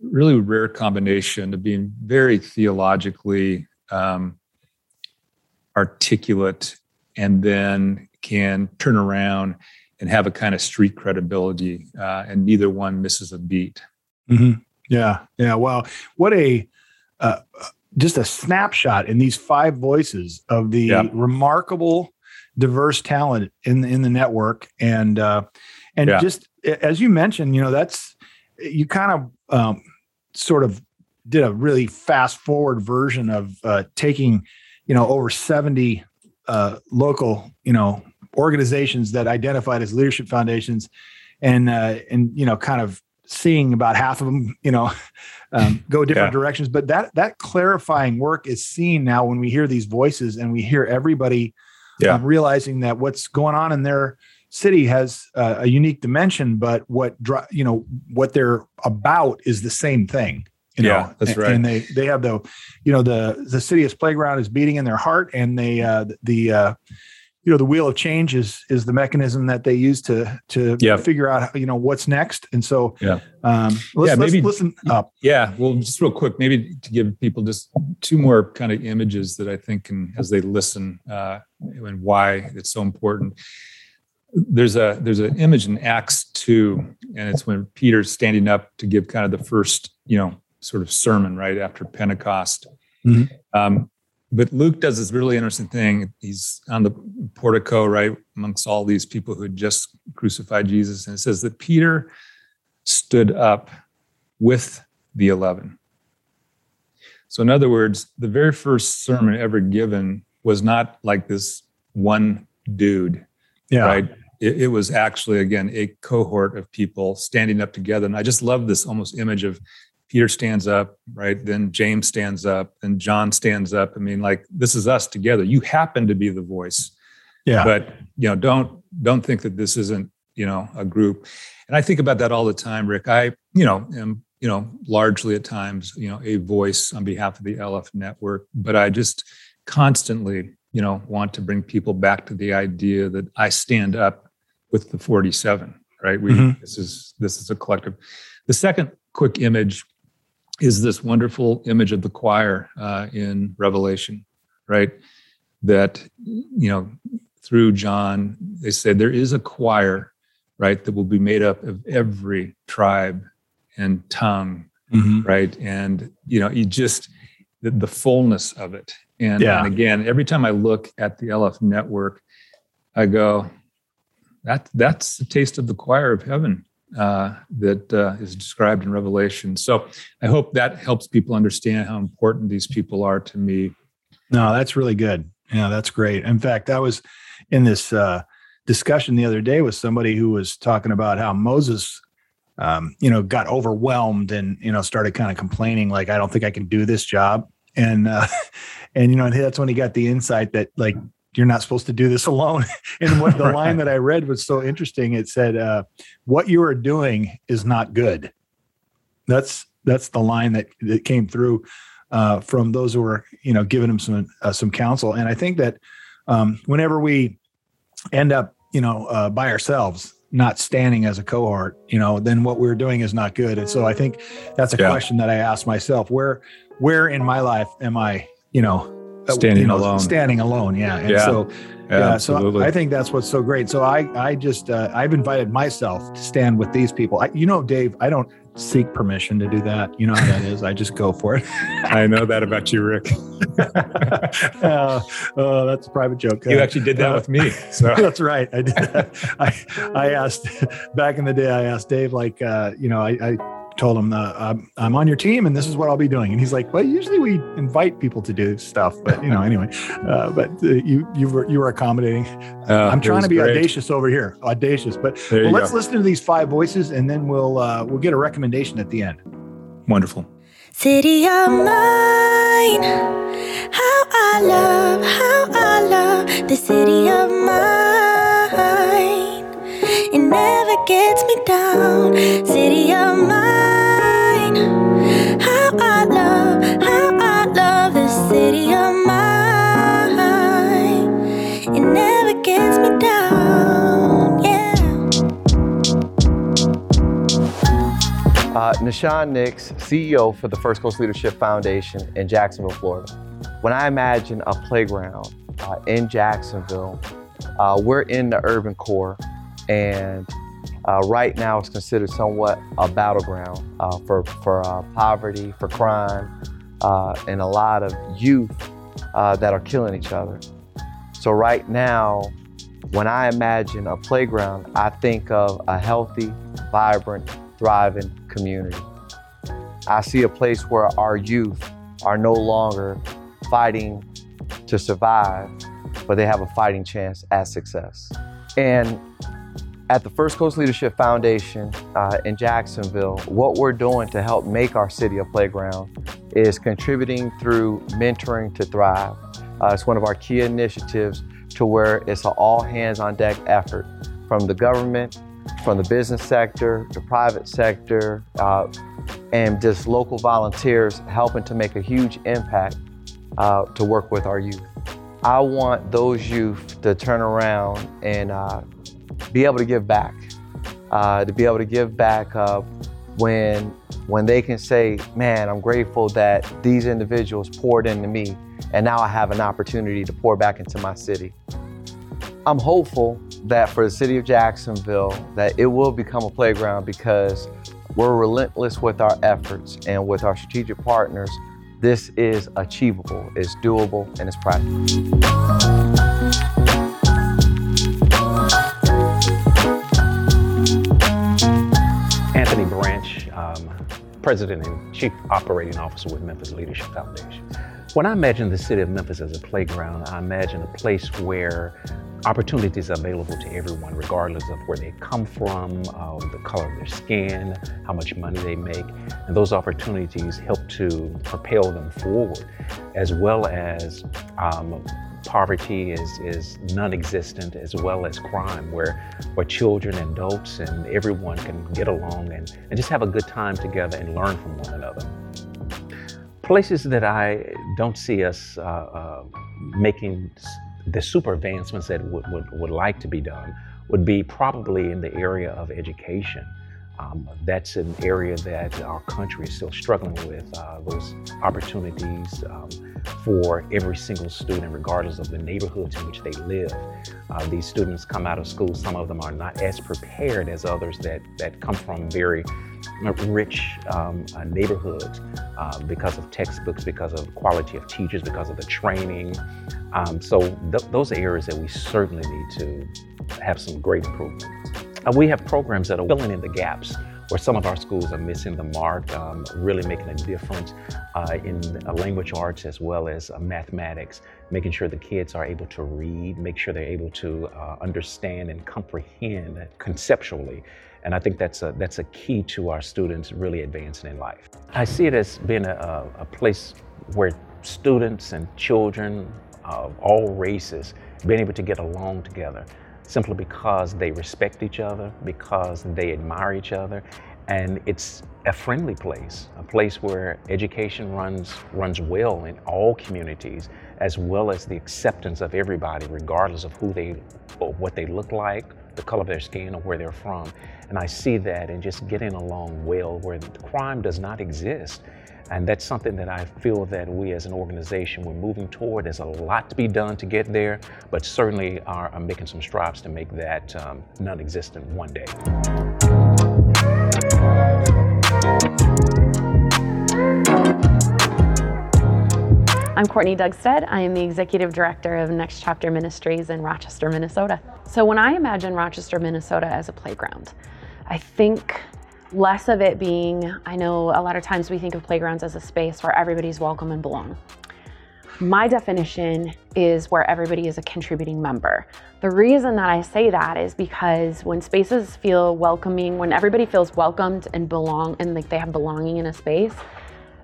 really rare combination of being very theologically um, articulate and then can turn around and have a kind of street credibility, uh, and neither one misses a beat. Mm-hmm. Yeah, yeah. Well, what a uh, just a snapshot in these five voices of the yeah. remarkable, diverse talent in in the network, and uh, and yeah. just as you mentioned, you know, that's you kind of um, sort of did a really fast forward version of uh, taking, you know, over seventy uh, local, you know, organizations that identified as leadership foundations, and uh, and you know, kind of seeing about half of them, you know, [LAUGHS] um, go different yeah. directions. But that that clarifying work is seen now when we hear these voices and we hear everybody yeah. um, realizing that what's going on in their city has uh, a unique dimension, but what you know what they're about is the same thing. You know, yeah, that's right. And they they have the, you know, the the city city's playground is beating in their heart, and they uh, the uh, you know the wheel of change is is the mechanism that they use to to yeah. figure out you know what's next. And so yeah, um, let's, yeah, maybe listen up. Yeah, well, just real quick, maybe to give people just two more kind of images that I think can as they listen uh, and why it's so important there's a there's an image in acts 2 and it's when peter's standing up to give kind of the first you know sort of sermon right after Pentecost. Mm-hmm. Um, but Luke does this really interesting thing. He's on the portico, right, amongst all these people who had just crucified Jesus. And it says that Peter stood up with the 11. So, in other words, the very first sermon ever given was not like this one dude, yeah. right? It, it, was actually again a cohort of people standing up together, and I just love this almost image of Peter stands up, right? Then James stands up, and John stands up. I mean, like this is us together. You happen to be the voice, yeah. But you know, don't don't think that this isn't you know a group. And I think about that all the time, Rick. I you know am you know largely at times you know a voice on behalf of the LF network, but I just constantly you know want to bring people back to the idea that I stand up with the 47. Right? We mm-hmm. this is this is a collective. The second quick image is this wonderful image of the choir uh, in Revelation, right? That you know through John, they said there is a choir, right, that will be made up of every tribe and tongue, mm-hmm. right, and you know you just the, the fullness of it. And, yeah. and again, every time I look at the LF network, I go, that that's the taste of the choir of heaven uh, that uh, is described in Revelation. So I hope that helps people understand how important these people are to me. No, that's really good. Yeah, that's great. In fact, I was in this uh, discussion the other day with somebody who was talking about how Moses, um, you know, got overwhelmed and you know started kind of complaining, like, "I don't think I can do this job." And uh, [LAUGHS] and you know, and that's when he got the insight that like you're not supposed to do this [LAUGHS] alone. and what the right. line that I read was so interesting. It said, uh, "What you are doing is not good." That's that's the line that that came through uh, from those who were you know giving him some uh, some counsel. And I think that um, whenever we end up you know uh, by ourselves, not standing as a cohort, you know, then what we're doing is not good. And so I think that's a yeah. question that I ask myself: where where in my life am I, you know, standing you know, alone standing alone yeah and yeah. so yeah, yeah so I think that's what's so great. So I, I just, uh, I've invited myself to stand with these people. I, you know, Dave, I don't seek permission to do that. You know how that is. I just go for it. [LAUGHS] I know that about you, Rick. [LAUGHS] uh, oh, that's a private joke. You actually did that uh, with me. [LAUGHS] So that's right. I did. That. I, I asked back in the day. I asked Dave, like, uh, you know, I, I told him uh, I'm, I'm on your team and this is what I'll be doing. And he's like, well, usually we invite people to do stuff, but you know, anyway, uh, but uh, you, you were, you were accommodating. Uh, I'm trying to be great. audacious over here, audacious, but well, let's go. listen to these five voices and then we'll, uh, we'll get a recommendation at the end. Wonderful. City of mine, how I love, how I love the city of mine. It never gets me down, city of mine. Uh, Nashawn Nix, CEO for the First Coast Leadership Foundation in Jacksonville, Florida. When I imagine a playground uh, in Jacksonville, uh, we're in the urban core, and uh, right now it's considered somewhat a battleground uh, for, for uh, poverty, for crime, and a lot of youth that are killing each other. So, right now, when I imagine a playground, I think of a healthy, vibrant, thriving community. I see a place where our youth are no longer fighting to survive, but they have a fighting chance at success. And at the First Coast Leadership Foundation uh, in Jacksonville, what we're doing to help make our city a playground is contributing through Mentoring to Thrive. Uh, it's one of our key initiatives to where it's an all hands on deck effort from the government from the business sector, the private sector, uh, and just local volunteers helping to make a huge impact uh, to work with our youth. I want those youth to turn around and uh, be able to give back, uh, to be able to give back uh, when, when they can say, man, I'm grateful that these individuals poured into me and now I have an opportunity to pour back into my city. I'm hopeful that for the city of Jacksonville, that it will become a playground because we're relentless with our efforts and with our strategic partners. This is achievable, it's doable, and it's practical. President and Chief Operating Officer with Memphis Leadership Foundation. When I imagine the city of Memphis as a playground, I imagine a place where opportunities are available to everyone, regardless of where they come from, uh, the color of their skin, how much money they make. And those opportunities help to propel them forward, as well as um, poverty is, is non-existent as well as crime where, where children and adults and everyone can get along and, and just have a good time together and learn from one another places that I don't see us uh, uh, making the super advancements that would, would, would like to be done would be probably in the area of education. Um, that's an area that our country is still struggling with, uh, those opportunities um, for every single student, regardless of the neighborhoods in which they live. Uh, these students come out of school, some of them are not as prepared as others that, that come from very rich um, uh, neighborhoods uh, because of textbooks, because of quality of teachers, because of the training. Um, so th those are areas that we certainly need to have some great improvements. Uh, we have programs that are filling in the gaps where some of our schools are missing the mark, um, really making a difference uh, in language arts as well as uh, mathematics, making sure the kids are able to read, make sure they're able to uh, understand and comprehend conceptually. And I think that's a, that's a key to our students really advancing in life. I see it as being a, a place where students and children of all races being able to get along together simply because they respect each other, because they admire each other, and it's a friendly place, a place where education runs runs well in all communities, as well as the acceptance of everybody, regardless of who they, or what they look like, the color of their skin, or where they're from. And I see that in just getting along well, where crime does not exist. And that's something that I feel that we as an organization, we're moving toward. There's a lot to be done to get there, but certainly are, are making some strides to make that um, non-existent one day. I'm Courtney Dugstead. I am the Executive Director of Next Chapter Ministries in Rochester, Minnesota. So when I imagine Rochester, Minnesota as a playground, I think less of it being, I know a lot of times we think of playgrounds as a space where everybody's welcome and belong. My definition is where everybody is a contributing member. The reason that I say that is because when spaces feel welcoming, when everybody feels welcomed and belong and like they have belonging in a space,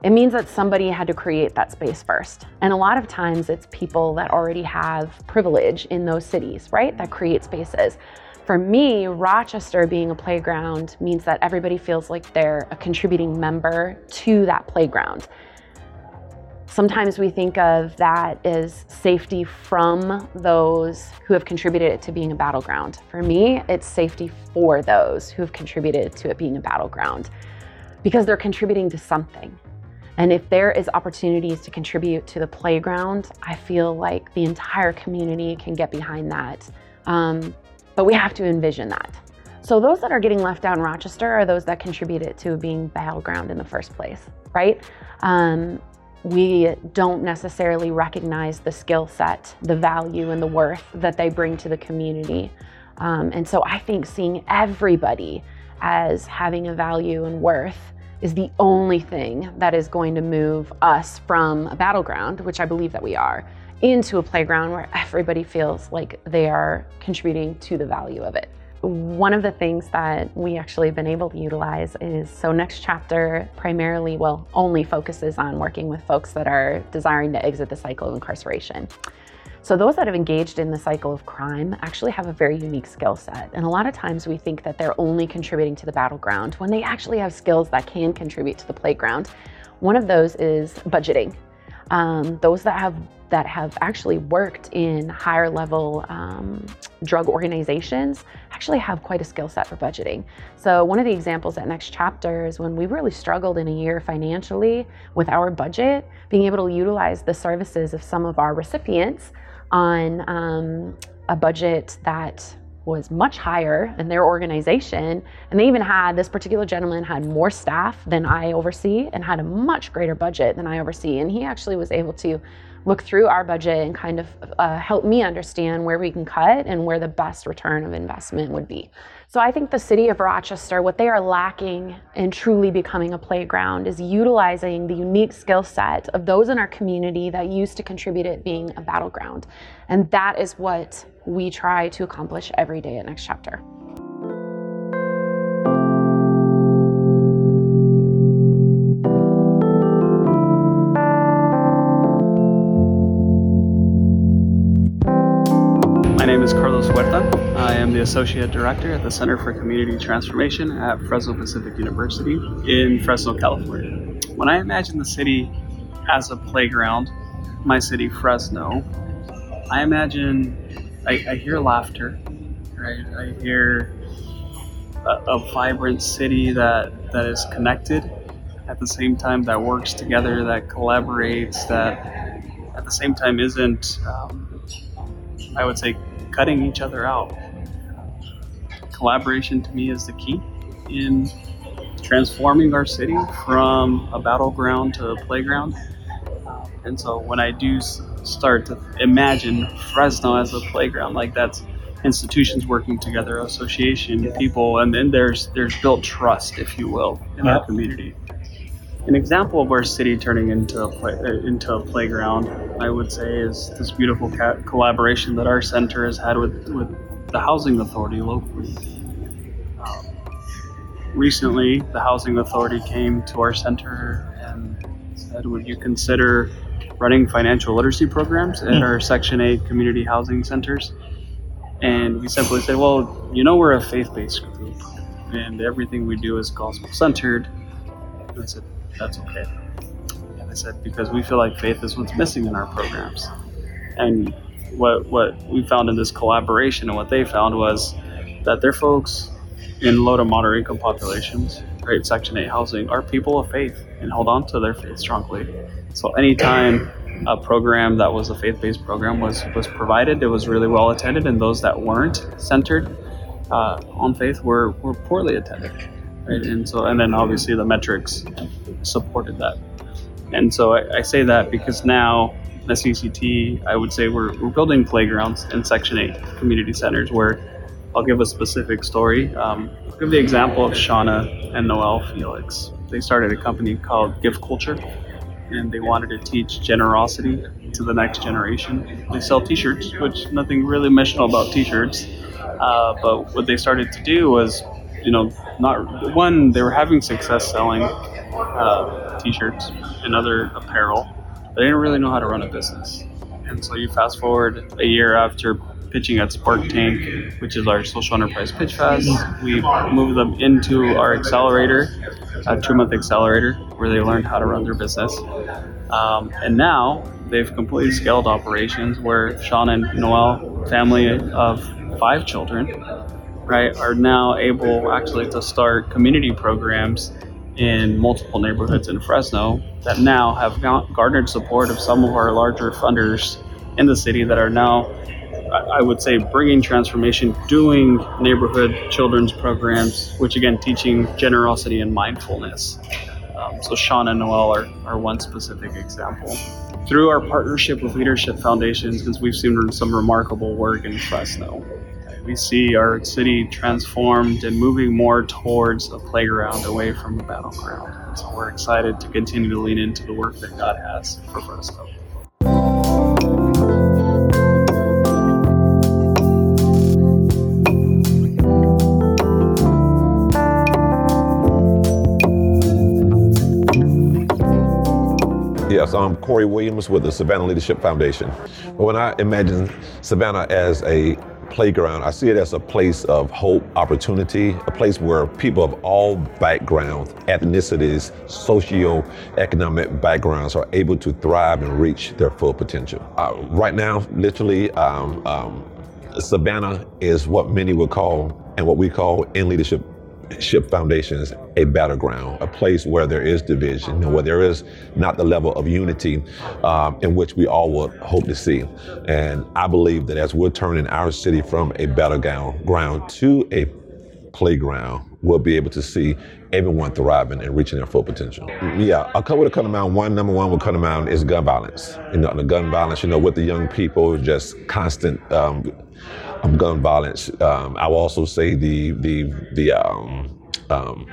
it means that somebody had to create that space first. And a lot of times it's people that already have privilege in those cities, right? That create spaces. For me, Rochester being a playground means that everybody feels like they're a contributing member to that playground. Sometimes we think of that as safety from those who have contributed to being a battleground. For me, it's safety for those who have contributed to it being a battleground because they're contributing to something. And if there is opportunities to contribute to the playground, I feel like the entire community can get behind that. Um, but we have to envision that. So those that are getting left out in Rochester are those that contributed to being battleground in the first place, right? Um, we don't necessarily recognize the skill set, the value, and the worth that they bring to the community. Um, and so I think seeing everybody as having a value and worth is the only thing that is going to move us from a battleground, which I believe that we are, into a playground where everybody feels like they are contributing to the value of it. One of the things that we actually have been able to utilize is so next chapter primarily, well, only focuses on working with folks that are desiring to exit the cycle of incarceration. So those that have engaged in the cycle of crime actually have a very unique skill set. And a lot of times we think that they're only contributing to the battleground when they actually have skills that can contribute to the playground. One of those is budgeting. Um, those that have that have actually worked in higher level um, drug organizations actually have quite a skill set for budgeting. So one of the examples at Next Chapter is when we really struggled in a year financially with our budget, being able to utilize the services of some of our recipients on um, a budget that was much higher in their organization. And they even had, this particular gentleman had more staff than I oversee and had a much greater budget than I oversee. And he actually was able to look through our budget and kind of uh, help me understand where we can cut and where the best return of investment would be. So I think the city of Rochester, what they are lacking in truly becoming a playground is utilizing the unique skill set of those in our community that used to contribute it being a battleground. And that is what we try to accomplish every day at Next Chapter. My name is Carlos Huerta. I am the Associate Director at the Center for Community Transformation at Fresno Pacific University in Fresno, California. When I imagine the city as a playground, my city, Fresno, I imagine, I, I hear laughter, right? I hear a, a vibrant city that, that is connected at the same time that works together, that collaborates, that at the same time isn't, um, I would say, cutting each other out. Collaboration to me is the key in transforming our city from a battleground to a playground. And so when I do start to imagine Fresno as a playground, like that's institutions working together, association, people, and then there's there's built trust, if you will, in our community. An example of our city turning into a play, into a playground, I would say, is this beautiful ca- collaboration that our center has had with, with the housing authority locally. Um, recently, the housing authority came to our center and said, "Would you consider running financial literacy programs at hmm. our Section 8 community housing centers?" And we simply said, "Well, you know, we're a faith-based group, and everything we do is gospel-centered." I said, that's okay. And I said, because we feel like faith is what's missing in our programs. And what, what we found in this collaboration and what they found was that their folks in low to moderate income populations, right, Section 8 housing, are people of faith and hold on to their faith strongly. So anytime a program that was a faith-based program was, was provided, it was really well attended, and those that weren't centered uh, on faith were, were poorly attended right? And so, and then obviously the metrics supported that. And so I, I say that because now the CCT, I would say we're, we're building playgrounds in Section 8 community centers where I'll give a specific story. Um, I'll give the example of Shauna and Noel Felix. They started a company called Gift Culture and they wanted to teach generosity to the next generation. They sell T-shirts, which nothing really missional about T-shirts, uh, but what they started to do was you know, not one, they were having success selling uh, t-shirts and other apparel. They didn't really know how to run a business. And so you fast forward a year after pitching at Spark Tank, which is our social enterprise pitch fest. We moved them into our accelerator, a two month accelerator, where they learned how to run their business. Um, and now they've completely scaled operations where Sean and Noel, family of five children, right, are now able actually to start community programs in multiple neighborhoods in Fresno that now have garnered support of some of our larger funders in the city that are now, I would say, bringing transformation, doing neighborhood children's programs, which again, teaching generosity and mindfulness. Um, so Sean and Noel are, are one specific example. Through our partnership with Leadership Foundations, because we've seen some remarkable work in Fresno we see our city transformed and moving more towards a playground away from a battleground. So we're excited to continue to lean into the work that God has for Fresno. Yes, I'm Corey Williams with the Savannah Leadership Foundation. When I imagine Savannah as a playground, I see it as a place of hope, opportunity, a place where people of all backgrounds, ethnicities, socio-economic backgrounds are able to thrive and reach their full potential. Uh, right now, literally, um, um, Savannah is what many would call and what we call in leadership Ship Foundations a battleground, a place where there is division, and where there is not the level of unity um, in which we all would hope to see. And I believe that as we're turning our city from a battleground ground to a playground, we'll be able to see everyone thriving and reaching their full potential. Yeah, a couple of come to mind. One, number one will come to mind is gun violence. You know, the gun violence, you know, with the young people, just constant um, gun violence. Um, I will also say the, the, the, um, um,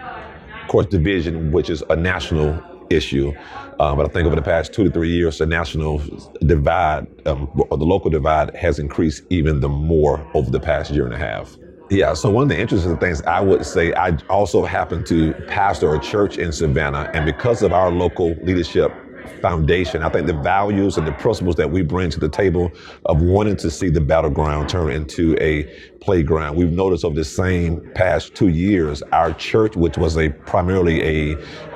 course, division, which is a national issue. Um, but I think over the past two to three years, the national divide um, or the local divide has increased even the more over the past year and a half. Yeah, so one of the interesting things I would say, I also happen to pastor a church in Savannah, and because of our local leadership foundation. I think the values and the principles that we bring to the table of wanting to see the battleground turn into a playground. We've noticed over the same past two years, our church, which was a primarily a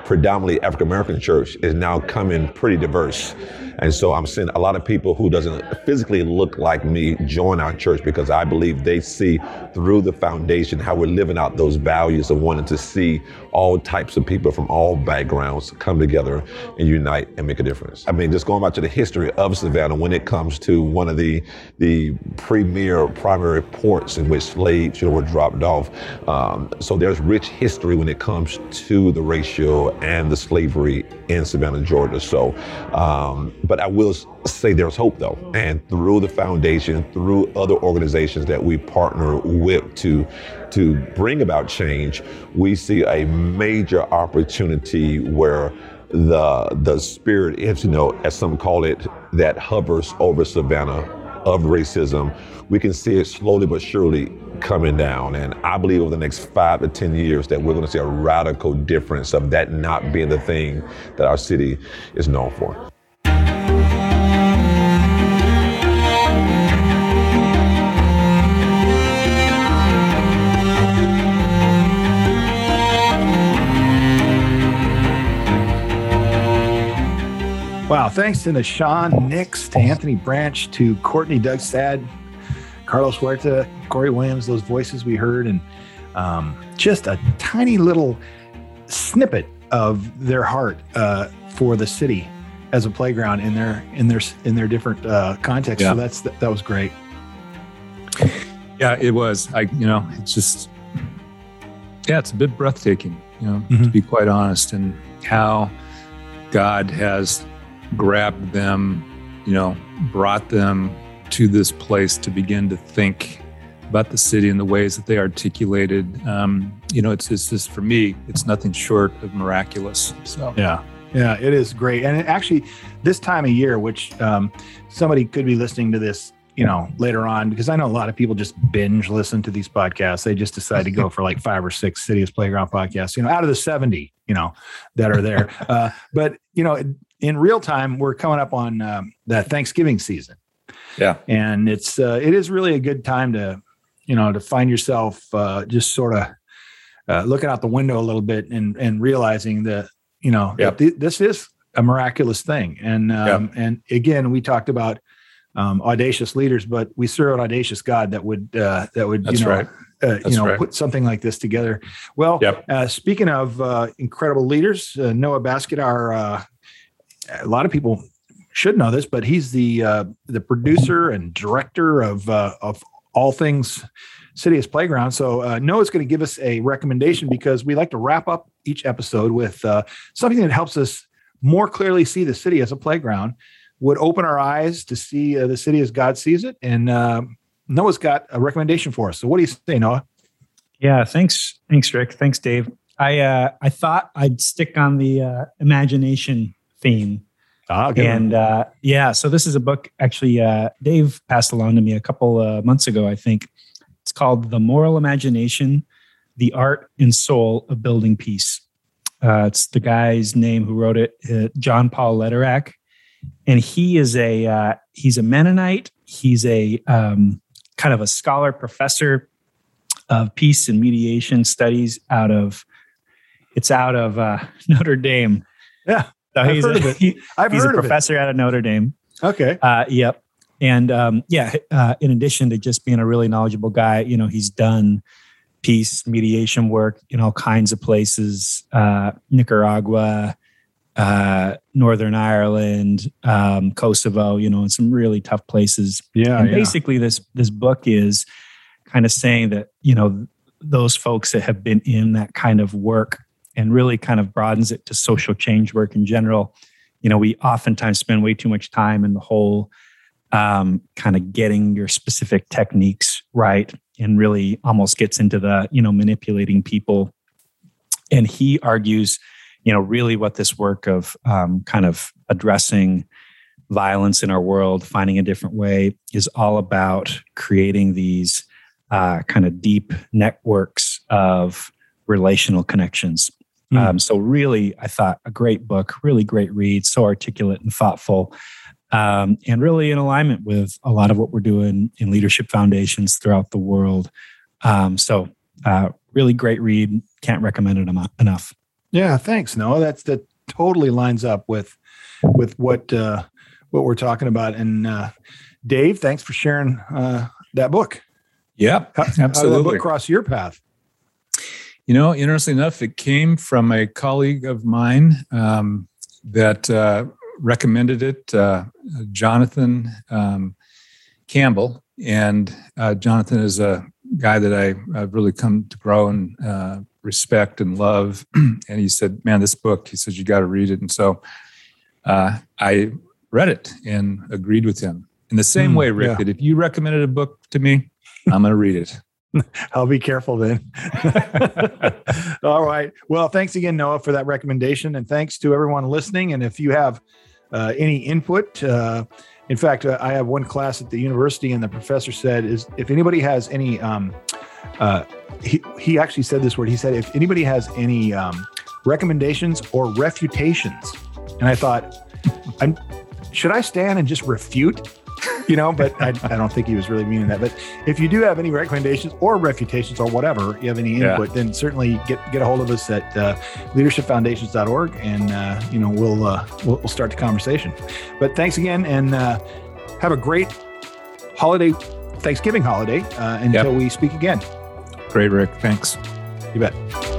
predominantly African American church, is now coming pretty diverse. And so I'm seeing a lot of people who doesn't physically look like me join our church because I believe they see through the foundation how we're living out those values of wanting to see all types of people from all backgrounds come together and unite and make a difference. I mean, just going back to the history of Savannah when it comes to one of the the premier primary ports in which slaves you know, were dropped off. Um, so there's rich history when it comes to the ratio and the slavery in Savannah, Georgia. So um, but I will say there's hope though. And through the foundation, through other organizations that we partner with to to bring about change, we see a major opportunity where the the spirit is, you know, as some call it, that hovers over Savannah of racism. We can see it slowly but surely coming down. And I believe over the next five to 10 years that we're going to see a radical difference of that not being the thing that our city is known for. Wow. Thanks to Nashawn Nix, to Anthony Branch, to Courtney Dugstad, Carlos Huerta, Corey Williams, those voices we heard, and um, just a tiny little snippet of their heart uh, for the city as a playground in their in their in their different uh, contexts. Yeah. So that's that was great. Yeah, it was. I, you know, it's just, yeah, it's a bit breathtaking, you know, to Mhm. be quite honest, and how God has grabbed them, you know, brought them to this place to begin to think about the city and the ways that they articulated. Um, you know, it's, it's just for me, it's nothing short of miraculous. So, Yeah. Yeah, it is great. And it actually, this time of year, which um, somebody could be listening to this, you know, later on, because I know a lot of people just binge listen to these podcasts. They just decide to go for like five or six City as Playground podcasts, you know, out of the 70, you know, that are there. [LAUGHS] uh, but, you know, in real time, we're coming up on um, that Thanksgiving season. Yeah. And it's, uh, it is really a good time to, you know, to find yourself uh, just sort of uh, looking out the window a little bit and, and realizing that, you know, Yep. that th- this is a miraculous thing. And, um, and again, we talked about um, audacious leaders, but we serve an audacious God that would, uh, that would, That's you know, right. uh, you know, right. put something like this together. Well, Yep. uh, speaking of uh, incredible leaders, uh, Noah Basket, our uh, a lot of people should know this, but he's the uh, the producer and director of uh, of all things City as Playground. So uh, Noah's going to give us a recommendation because we like to wrap up each episode with uh, something that helps us more clearly see the city as a playground, would open our eyes to see uh, the city as God sees it. And uh, Noah's got a recommendation for us. So what do you say, Noah? Yeah, thanks, thanks, Rick. Thanks, Dave. I uh, I thought I'd stick on the uh, imagination theme, Ah, and uh, yeah, so this is a book actually uh, Dave passed along to me a couple uh, months ago. I think it's called "The Moral Imagination: The Art and Soul of Building Peace." Uh, it's the guy's name who wrote it, uh, John Paul Lederach, and he is a uh, he's a Mennonite. He's a um, kind of a scholar professor of peace and mediation studies out of it's out of uh, [LAUGHS] Notre Dame. Yeah, so I've he's heard a, of it. he- [LAUGHS] I've he's heard a professor out of Notre Dame. Okay. Uh, yep. And um, yeah, uh, in addition to just being a really knowledgeable guy, you know, he's done peace mediation work in all kinds of places, uh, Nicaragua, uh, Northern Ireland, um, Kosovo, you know, in some really tough places. Yeah. and yeah. basically, this this book is kind of saying that you know those folks that have been in that kind of work and really kind of broadens it to social change work in general. You know, we oftentimes spend way too much time in the whole um, kind of getting your specific techniques right and really almost gets into the, you know, manipulating people. And he argues, you know, really what this work of um, kind of addressing violence in our world, finding a different way, is all about creating these uh, kind of deep networks of relational connections. Mm. Um, so, really, I thought a great book, really great read, so articulate and thoughtful, um, and really in alignment with a lot of what we're doing in leadership foundations throughout the world. Um, so, uh, really great read. Can't recommend it enough. Yeah, thanks, Noah. That's that totally lines up with with what uh, what we're talking about. And uh, Dave, thanks for sharing uh, that book. Yeah, absolutely. How that book cross your path? You know, interestingly enough, it came from a colleague of mine um, that uh, recommended it, uh, Jonathan um, Campbell. And uh, Jonathan is a guy that I, have really come to grow and uh, respect and love. [CLEARS THROAT] and he said, Man, this book, he says, you got to read it. And so uh, I read it and agreed with him. In the same mm, way, Rick, yeah. that if you recommended a book to me, I'm going to read it. [LAUGHS] I'll be careful then. [LAUGHS] All right. Well, thanks again, Noah, for that recommendation. And thanks to everyone listening. And if you have uh, any input, uh, in fact, uh, I have one class at the university, and the professor said, "Is if anybody has any, um, uh, he he actually said this word. He said, if anybody has any um, recommendations or refutations, and I thought, I'm, should I stand and just refute you know, but I, I, don't think he was really meaning that. But if you do have any recommendations or refutations or whatever, you have any input, yeah. then certainly get get a hold of us at uh, leadershipfoundations.org, and uh, you know we'll, uh, we'll, we'll start the conversation. But thanks again, and uh, have a great holiday, Thanksgiving holiday uh, until yep. we speak again. Great, Rick. Thanks. You bet.